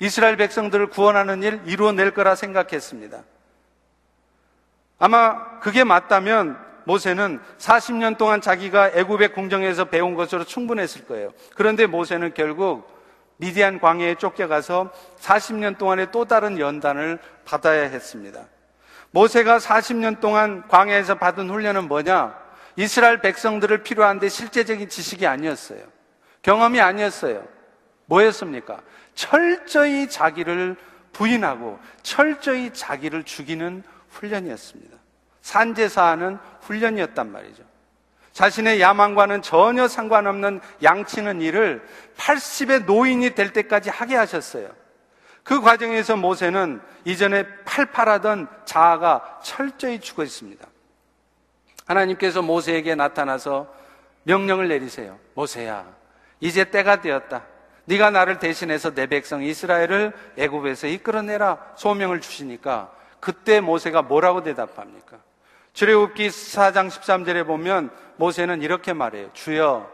이스라엘 백성들을 구원하는 일 이루어낼 거라 생각했습니다. 아마 그게 맞다면 모세는 40년 동안 자기가 애굽의 궁정에서 배운 것으로 충분했을 거예요. 그런데 모세는 결국 미디안 광야에 쫓겨가서 40년 동안의 또 다른 연단을 받아야 했습니다. 모세가 40년 동안 광야에서 받은 훈련은 뭐냐? 이스라엘 백성들을 필요한데 실제적인 지식이 아니었어요. 경험이 아니었어요. 뭐였습니까? 철저히 자기를 부인하고 철저히 자기를 죽이는 훈련이었습니다. 산제사하는 훈련이었단 말이죠. 자신의 야망과는 전혀 상관없는 양치는 일을 80의 노인이 될 때까지 하게 하셨어요. 그 과정에서 모세는 이전에 팔팔하던 자아가 철저히 죽어 있습니다. 하나님께서 모세에게 나타나서 명령을 내리세요. 모세야, 이제 때가 되었다. 네가 나를 대신해서 내 백성 이스라엘을 애굽에서 이끌어내라 소명을 주시니까 그때 모세가 뭐라고 대답합니까? 출애굽기 4장 13절에 보면 모세는 이렇게 말해요. 주여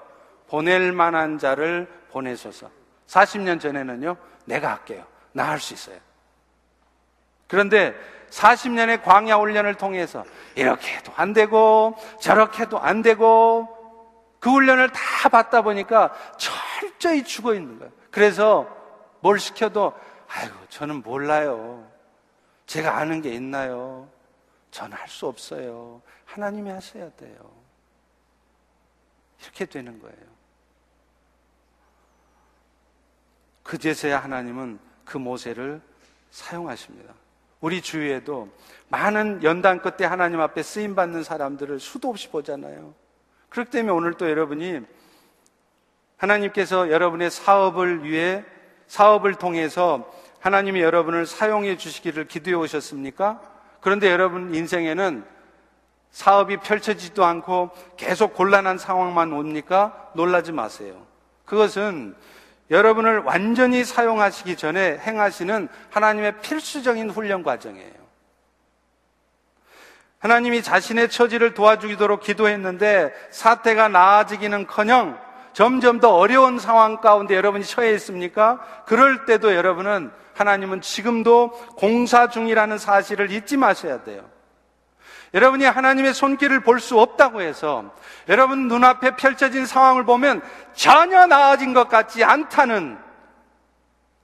보낼 만한 자를 보내소서. 40년 전에는요. 내가 할게요. 나 할 수 있어요. 그런데 40년의 광야 훈련을 통해서 이렇게 해도 안 되고 저렇게 해도 안 되고 그 훈련을 다 받다 보니까 철저히 죽어 있는 거예요. 그래서 뭘 시켜도 아이고 저는 몰라요. 제가 아는 게 있나요? 저는 할수 없어요. 하나님이 하셔야 돼요. 이렇게 되는 거예요. 그제서야 하나님은 그 모세를 사용하십니다. 우리 주위에도 많은 연단 끝에 하나님 앞에 쓰임 받는 사람들을 수도 없이 보잖아요. 그렇기 때문에 오늘 또 여러분이 하나님께서 여러분의 사업을 위해 사업을 통해서 하나님이 여러분을 사용해 주시기를 기도해 오셨습니까? 그런데 여러분 인생에는 사업이 펼쳐지지도 않고 계속 곤란한 상황만 옵니까? 놀라지 마세요. 그것은 여러분을 완전히 사용하시기 전에 행하시는 하나님의 필수적인 훈련 과정이에요. 하나님이 자신의 처지를 도와주도록 기도했는데 사태가 나아지기는 커녕 점점 더 어려운 상황 가운데 여러분이 처해 있습니까? 그럴 때도 여러분은 하나님은 지금도 공사 중이라는 사실을 잊지 마셔야 돼요. 여러분이 하나님의 손길을 볼 수 없다고 해서 여러분 눈앞에 펼쳐진 상황을 보면 전혀 나아진 것 같지 않다는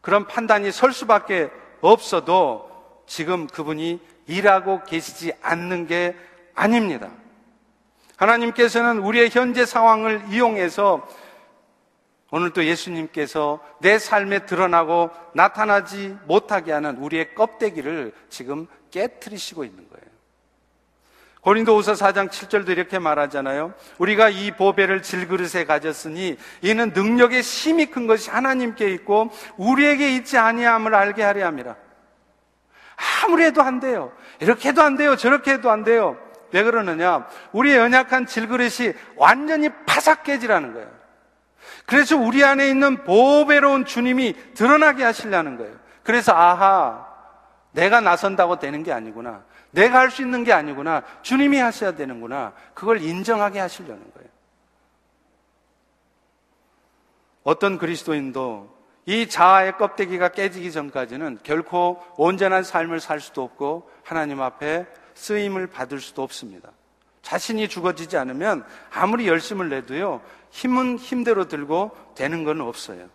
그런 판단이 설 수밖에 없어도 지금 그분이 일하고 계시지 않는 게 아닙니다. 하나님께서는 우리의 현재 상황을 이용해서 오늘 또 예수님께서 내 삶에 드러나고 나타나지 못하게 하는 우리의 껍데기를 지금 깨뜨리시고 있는 거예요. 고린도후서 4장 7절도 이렇게 말하잖아요. 우리가 이 보배를 질그릇에 가졌으니 이는 능력의 힘이 큰 것이 하나님께 있고 우리에게 있지 아니함을 알게 하려 함이라. 아무리 해도 안 돼요. 이렇게 해도 안 돼요. 저렇게 해도 안 돼요. 왜 그러느냐? 우리의 연약한 질그릇이 완전히 파삭 깨지라는 거예요. 그래서 우리 안에 있는 보배로운 주님이 드러나게 하시려는 거예요. 그래서 아하, 내가 나선다고 되는 게 아니구나. 내가 할 수 있는 게 아니구나. 주님이 하셔야 되는구나. 그걸 인정하게 하시려는 거예요. 어떤 그리스도인도 이 자아의 껍데기가 깨지기 전까지는 결코 온전한 삶을 살 수도 없고 하나님 앞에 쓰임을 받을 수도 없습니다. 자신이 죽어지지 않으면 아무리 열심을 내도요, 힘은 힘대로 들고 되는 건 없어요.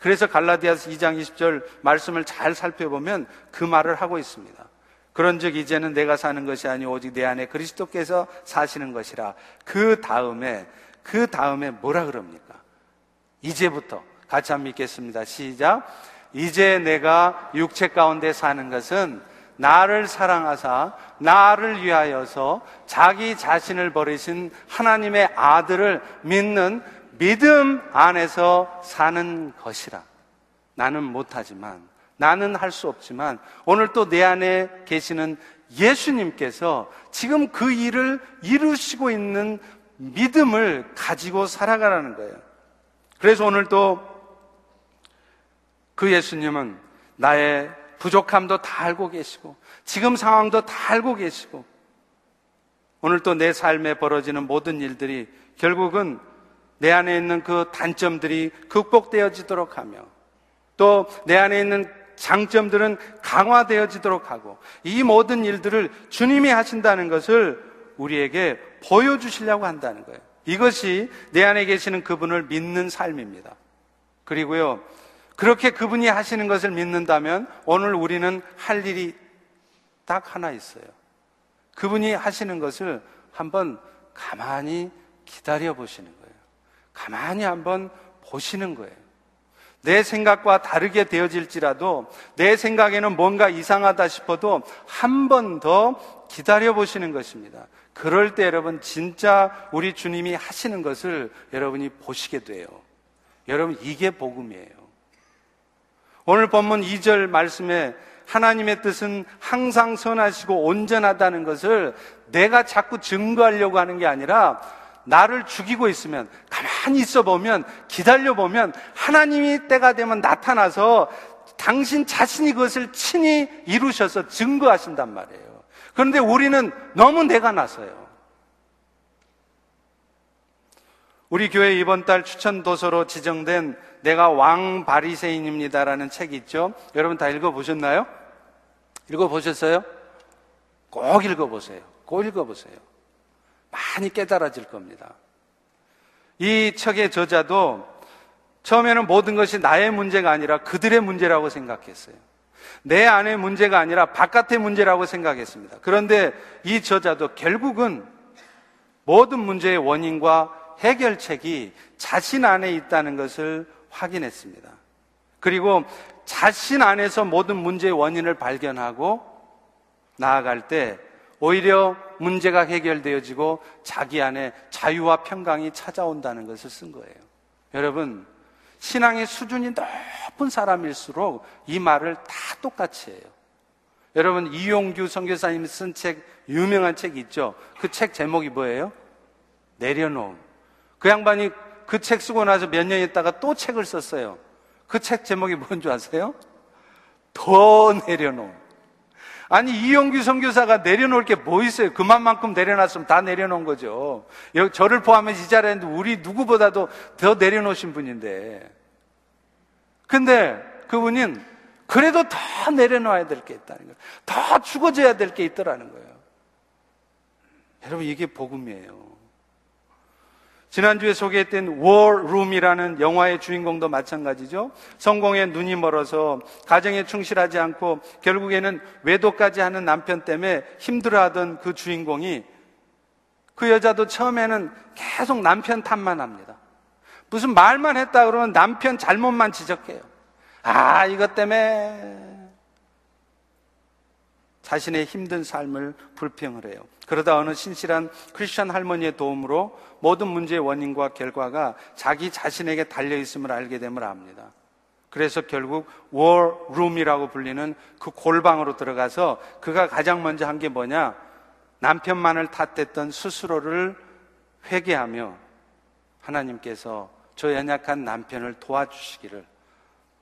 그래서 갈라디아서 2장 20절 말씀을 잘 살펴보면 그 말을 하고 있습니다. 그런즉 이제는 내가 사는 것이 아니 오직 내 안에 그리스도께서 사시는 것이라. 그 다음에 그 다음에 뭐라 그럽니까? 이제부터 같이 한번 믿겠습니다. 시작. 이제 내가 육체 가운데 사는 것은 나를 사랑하사 나를 위하여서 자기 자신을 버리신 하나님의 아들을 믿는 믿음 안에서 사는 것이라. 나는 못하지만, 나는 할 수 없지만, 오늘 또 내 안에 계시는 예수님께서 지금 그 일을 이루시고 있는 믿음을 가지고 살아가라는 거예요. 그래서 오늘 또 그 예수님은 나의 부족함도 다 알고 계시고, 지금 상황도 다 알고 계시고, 오늘 또 내 삶에 벌어지는 모든 일들이 결국은 내 안에 있는 그 단점들이 극복되어지도록 하며, 또 내 안에 있는 장점들은 강화되어지도록 하고, 이 모든 일들을 주님이 하신다는 것을 우리에게 보여주시려고 한다는 거예요. 이것이 내 안에 계시는 그분을 믿는 삶입니다. 그리고요, 그렇게 그분이 하시는 것을 믿는다면 오늘 우리는 할 일이 딱 하나 있어요. 그분이 하시는 것을 한번 가만히 기다려 보시는 거예요. 가만히 한번 보시는 거예요. 내 생각과 다르게 되어질지라도 내 생각에는 뭔가 이상하다 싶어도 한 번 더 기다려 보시는 것입니다. 그럴 때 여러분 진짜 우리 주님이 하시는 것을 여러분이 보시게 돼요. 여러분 이게 복음이에요. 오늘 본문 2절 말씀에 하나님의 뜻은 항상 선하시고 온전하다는 것을 내가 자꾸 증거하려고 하는 게 아니라 나를 죽이고 있으면 가만히 있어 보면 기다려 보면 하나님이 때가 되면 나타나서 당신 자신이 그것을 친히 이루셔서 증거하신단 말이에요. 그런데 우리는 너무 내가 나서요. 우리 교회 이번 달 추천 도서로 지정된 내가 왕 바리새인입니다라는 책이 있죠. 여러분 다 읽어 보셨나요? 읽어 보셨어요? 꼭 읽어 보세요. 꼭 읽어 보세요. 많이 깨달아질 겁니다. 이 책의 저자도 처음에는 모든 것이 나의 문제가 아니라 그들의 문제라고 생각했어요. 내 안의 문제가 아니라 바깥의 문제라고 생각했습니다. 그런데 이 저자도 결국은 모든 문제의 원인과 해결책이 자신 안에 있다는 것을 확인했습니다. 그리고 자신 안에서 모든 문제의 원인을 발견하고 나아갈 때 오히려 문제가 해결되어지고 자기 안에 자유와 평강이 찾아온다는 것을 쓴 거예요. 여러분, 신앙의 수준이 높은 사람일수록 이 말을 다 똑같이 해요. 여러분, 이용규 선교사님 쓴 책, 유명한 책 있죠? 그 책 제목이 뭐예요? 내려놓음. 그 양반이 그 책 쓰고 나서 몇 년 있다가 또 책을 썼어요. 그 책 제목이 뭔 줄 아세요? 더 내려놓음. 아니 이용규 선교사가 내려놓을 게 뭐 있어요? 그만만큼 내려놨으면 다 내려놓은 거죠. 저를 포함해서 이 자리에 있는데 우리 누구보다도 더 내려놓으신 분인데. 근데 그분은 그래도 더 내려놓아야 될 게 있다는 거예요. 더 죽어져야 될 게 있더라는 거예요. 여러분 이게 복음이에요. 지난주에 소개했던 워룸이라는 영화의 주인공도 마찬가지죠. 성공에 눈이 멀어서 가정에 충실하지 않고 결국에는 외도까지 하는 남편 때문에 힘들어하던 그 주인공이 그 여자도 처음에는 계속 남편 탓만 합니다. 무슨 말만 했다 그러면 남편 잘못만 지적해요. 아, 이것 때문에 자신의 힘든 삶을 불평을 해요. 그러다 어느 신실한 크리스천 할머니의 도움으로 모든 문제의 원인과 결과가 자기 자신에게 달려 있음을 알게 됨을 압니다. 그래서 결국 워룸이라고 불리는 그 골방으로 들어가서 그가 가장 먼저 한 게 뭐냐? 남편만을 탓했던 스스로를 회개하며 하나님께서 저 연약한 남편을 도와주시기를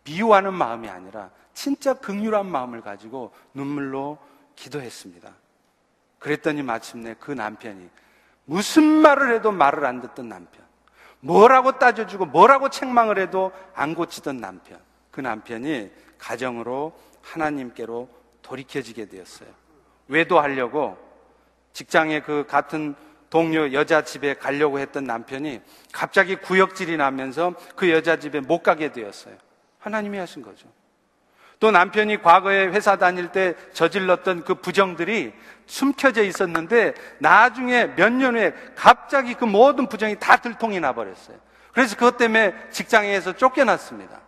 미워하는 마음이 아니라 진짜 극률한 마음을 가지고 눈물로 기도했습니다. 그랬더니 마침내 그 남편이 무슨 말을 해도 말을 안 듣던 남편, 뭐라고 따져주고 뭐라고 책망을 해도 안 고치던 남편, 그 남편이 가정으로 하나님께로 돌이켜지게 되었어요. 외도하려고 직장에 그 같은 동료 여자 집에 가려고 했던 남편이 갑자기 구역질이 나면서 그 여자 집에 못 가게 되었어요. 하나님이 하신 거죠. 또 남편이 과거에 회사 다닐 때 저질렀던 그 부정들이 숨겨져 있었는데 나중에 몇 년 후에 갑자기 그 모든 부정이 다 들통이 나버렸어요. 그래서 그것 때문에 직장에서 쫓겨났습니다.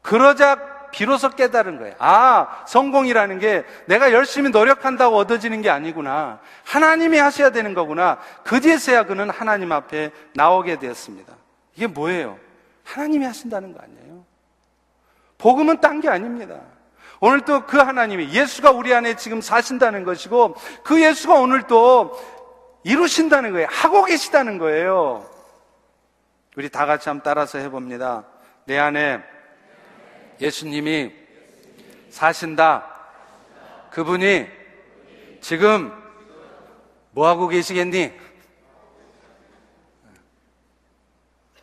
그러자 비로소 깨달은 거예요. 아, 성공이라는 게 내가 열심히 노력한다고 얻어지는 게 아니구나. 하나님이 하셔야 되는 거구나. 그제서야 그는 하나님 앞에 나오게 되었습니다. 이게 뭐예요? 하나님이 하신다는 거 아니에요? 복음은 딴 게 아닙니다. 오늘 또 그 하나님이 예수가 우리 안에 지금 사신다는 것이고 그 예수가 오늘 또 이루신다는 거예요. 하고 계시다는 거예요. 우리 다 같이 한번 따라서 해봅니다. 내 안에 예수님이 사신다. 그분이 지금 뭐 하고 계시겠니?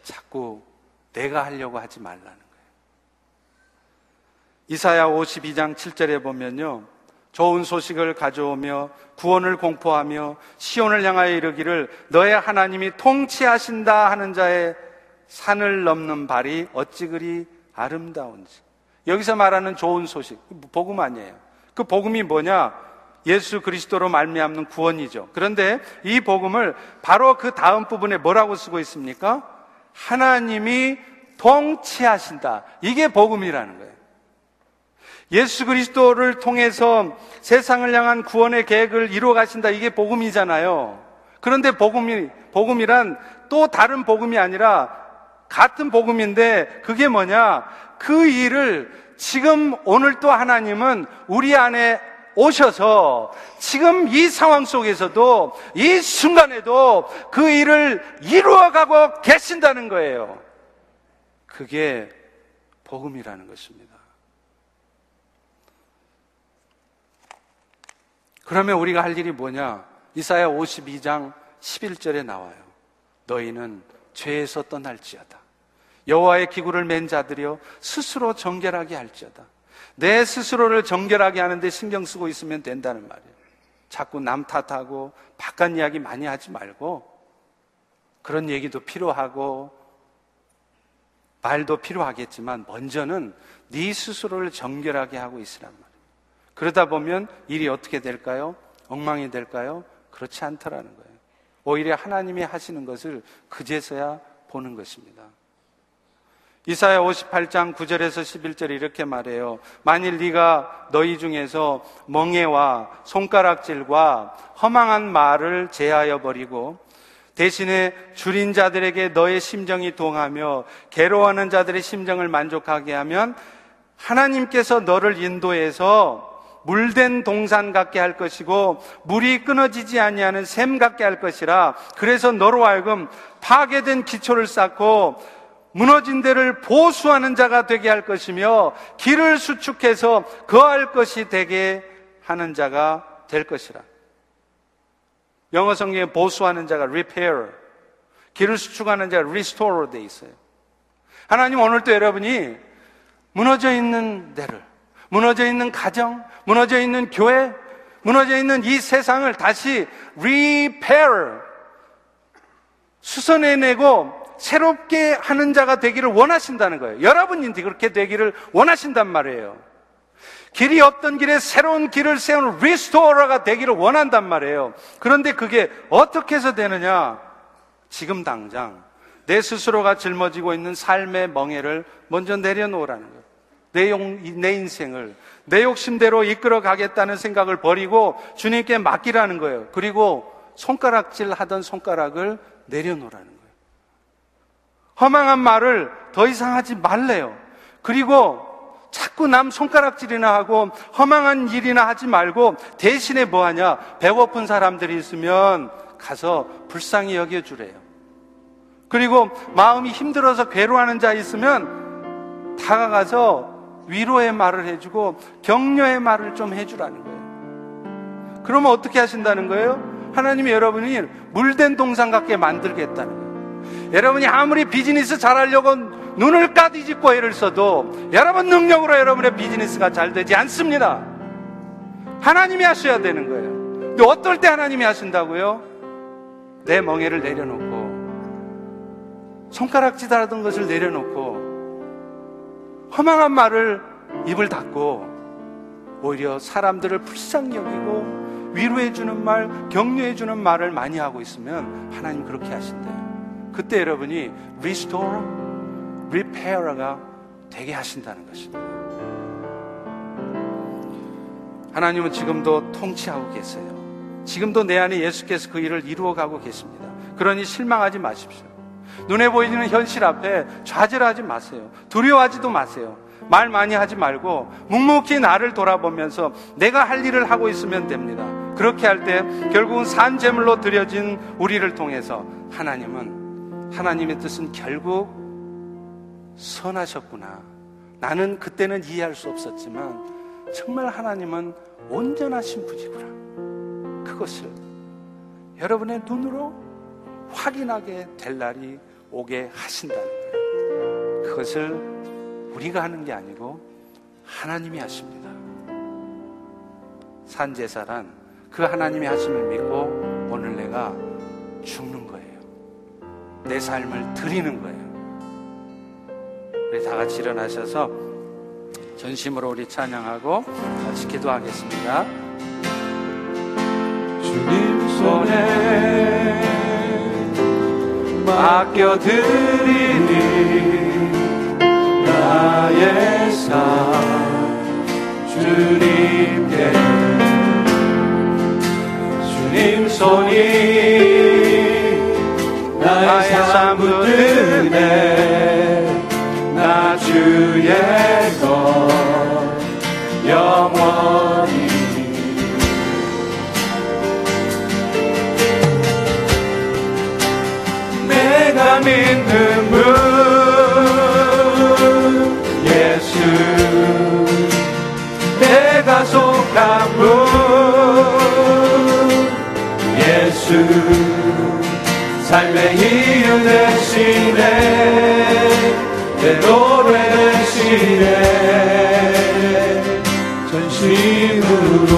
자꾸 내가 하려고 하지 말라는 이사야 52장 7절에 보면요. 좋은 소식을 가져오며 구원을 공포하며 시온을 향하여 이르기를 너의 하나님이 통치하신다 하는 자의 산을 넘는 발이 어찌 그리 아름다운지. 여기서 말하는 좋은 소식, 복음 아니에요. 그 복음이 뭐냐? 예수 그리스도로 말미암는 구원이죠. 그런데 이 복음을 바로 그 다음 부분에 뭐라고 쓰고 있습니까? 하나님이 통치하신다. 이게 복음이라는 거예요. 예수 그리스도를 통해서 세상을 향한 구원의 계획을 이루어 가신다. 이게 복음이잖아요. 그런데 복음이, 복음이란 또 다른 복음이 아니라 같은 복음인데 그게 뭐냐? 그 일을 지금 오늘 또 하나님은 우리 안에 오셔서 지금 이 상황 속에서도 이 순간에도 그 일을 이루어가고 계신다는 거예요. 그게 복음이라는 것입니다. 그러면 우리가 할 일이 뭐냐? 이사야 52장 11절에 나와요. 너희는 죄에서 떠날지어다. 여호와의 기구를 맨 자들이여 스스로 정결하게 할지어다. 내 스스로를 정결하게 하는데 신경 쓰고 있으면 된다는 말이에요. 자꾸 남 탓하고 바깥 이야기 많이 하지 말고 그런 얘기도 필요하고 말도 필요하겠지만 먼저는 네 스스로를 정결하게 하고 있으란 말이에요. 그러다 보면 일이 어떻게 될까요? 엉망이 될까요? 그렇지 않더라는 거예요. 오히려 하나님이 하시는 것을 그제서야 보는 것입니다. 이사야 58장 9절에서 11절에 이렇게 말해요. 만일 네가 너희 중에서 멍해와 손가락질과 허망한 말을 제하여 버리고 대신에 줄인 자들에게 너의 심정이 동하며 괴로워하는 자들의 심정을 만족하게 하면 하나님께서 너를 인도해서 물된 동산 같게 할 것이고 물이 끊어지지 아니하는 샘 같게 할 것이라 그래서 너로 하여금 파괴된 기초를 쌓고 무너진 데를 보수하는 자가 되게 할 것이며 길을 수축해서 거할 것이 되게 하는 자가 될 것이라. 영어 성경에 보수하는 자가 repair, 길을 수축하는 자가 restore로 돼 있어요. 하나님 오늘도 여러분이 무너져 있는 데를, 무너져 있는 가정, 무너져 있는 교회, 무너져 있는 이 세상을 다시 repair, 수선해내고 새롭게 하는 자가 되기를 원하신다는 거예요. 여러분이 그렇게 되기를 원하신단 말이에요. 길이 없던 길에 새로운 길을 세우는 restorer가 되기를 원한단 말이에요. 그런데 그게 어떻게 해서 되느냐? 지금 당장 내 스스로가 짊어지고 있는 삶의 멍해를 먼저 내려놓으라는 거예요. 내, 용, 내 인생을 내 욕심대로 이끌어 가겠다는 생각을 버리고 주님께 맡기라는 거예요. 그리고 손가락질 하던 손가락을 내려놓으라는 거예요. 허망한 말을 더 이상 하지 말래요. 그리고 자꾸 남 손가락질이나 하고 허망한 일이나 하지 말고 대신에 뭐 하냐? 배고픈 사람들이 있으면 가서 불쌍히 여겨주래요. 그리고 마음이 힘들어서 괴로워하는 자 있으면 다가가서 위로의 말을 해주고 격려의 말을 좀 해주라는 거예요. 그러면 어떻게 하신다는 거예요? 하나님이 여러분이 물된 동상 같게 만들겠다는 거예요. 여러분이 아무리 비즈니스 잘하려고 눈을 까디짓고 애를 써도 여러분 능력으로 여러분의 비즈니스가 잘 되지 않습니다. 하나님이 하셔야 되는 거예요. 근데 어떨 때 하나님이 하신다고요? 내 멍에를 내려놓고 손가락질 하던 것을 내려놓고 허망한 말을 입을 닫고 오히려 사람들을 불쌍히 여기고 위로해주는 말, 격려해주는 말을 많이 하고 있으면 하나님 그렇게 하신대요. 그때 여러분이 restore, repair가 되게 하신다는 것입니다. 하나님은 지금도 통치하고 계세요. 지금도 내 안에 예수께서 그 일을 이루어가고 계십니다. 그러니 실망하지 마십시오. 눈에 보이는 현실 앞에 좌절하지 마세요. 두려워하지도 마세요. 말 많이 하지 말고 묵묵히 나를 돌아보면서 내가 할 일을 하고 있으면 됩니다. 그렇게 할 때 결국은 산 제물로 드려진 우리를 통해서 하나님은 하나님의 뜻은 결국 선하셨구나. 나는 그때는 이해할 수 없었지만 정말 하나님은 온전하신 분이구나. 그것을 여러분의 눈으로 확인하게 될 날이 오게 하신다는 거예요. 그것을 우리가 하는 게 아니고 하나님이 하십니다. 산제사란 그 하나님이 하심을 믿고 오늘 내가 죽는 거예요. 내 삶을 드리는 거예요. 우리 다 같이 일어나셔서 전심으로 우리 찬양하고 같이 기도하겠습니다. 주님 손에 맡겨드리니 나의 삶. 주님께 주님 손이 나의 삶 붙드네 나 주의 것 영원 삶의 이유 되시네 내 노래 되시네 전심으로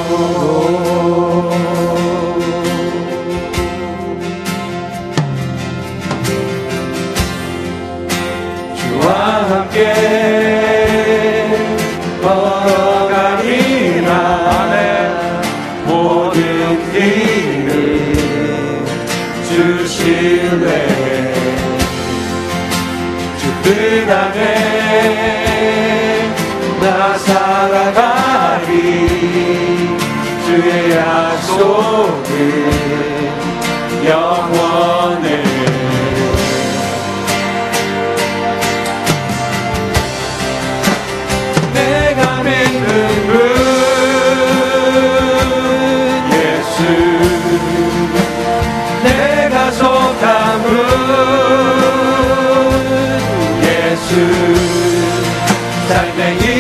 삶의 이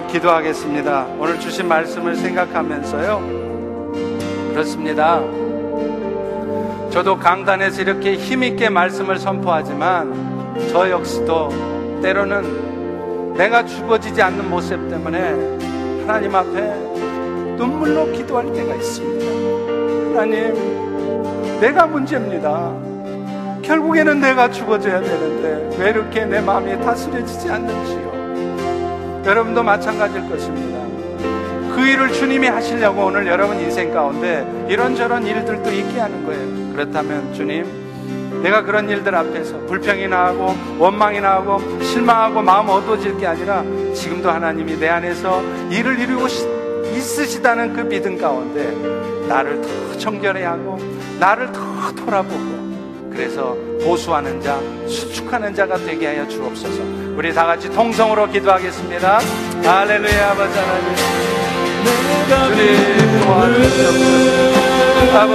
한번 기도하겠습니다. 오늘 주신 말씀을 생각하면서요. 그렇습니다. 저도 강단에서 이렇게 힘있게 말씀을 선포하지만 저 역시도 때로는 내가 죽어지지 않는 모습 때문에 하나님 앞에 눈물로 기도할 때가 있습니다. 하나님, 내가 문제입니다. 결국에는 내가 죽어져야 되는데 왜 이렇게 내 마음이 다스려지지 않는지요. 여러분도 마찬가지일 것입니다. 그 일을 주님이 하시려고 오늘 여러분 인생 가운데 이런저런 일들도 있게 하는 거예요. 그렇다면 주님, 내가 그런 일들 앞에서 불평이나 하고 원망이나 하고 실망하고 마음 어두워질 게 아니라 지금도 하나님이 내 안에서 일을 이루고 있으시다는 그 믿음 가운데 나를 더 청결해 하고 나를 더 돌아보고 그래서 보수하는 자, 수축하는 자가 되게 하여 주옵소서. 우리 다 같이 통성으로 기도하겠습니다. 할렐루야, 아버지 하나님. 주님 도와주셨습니다.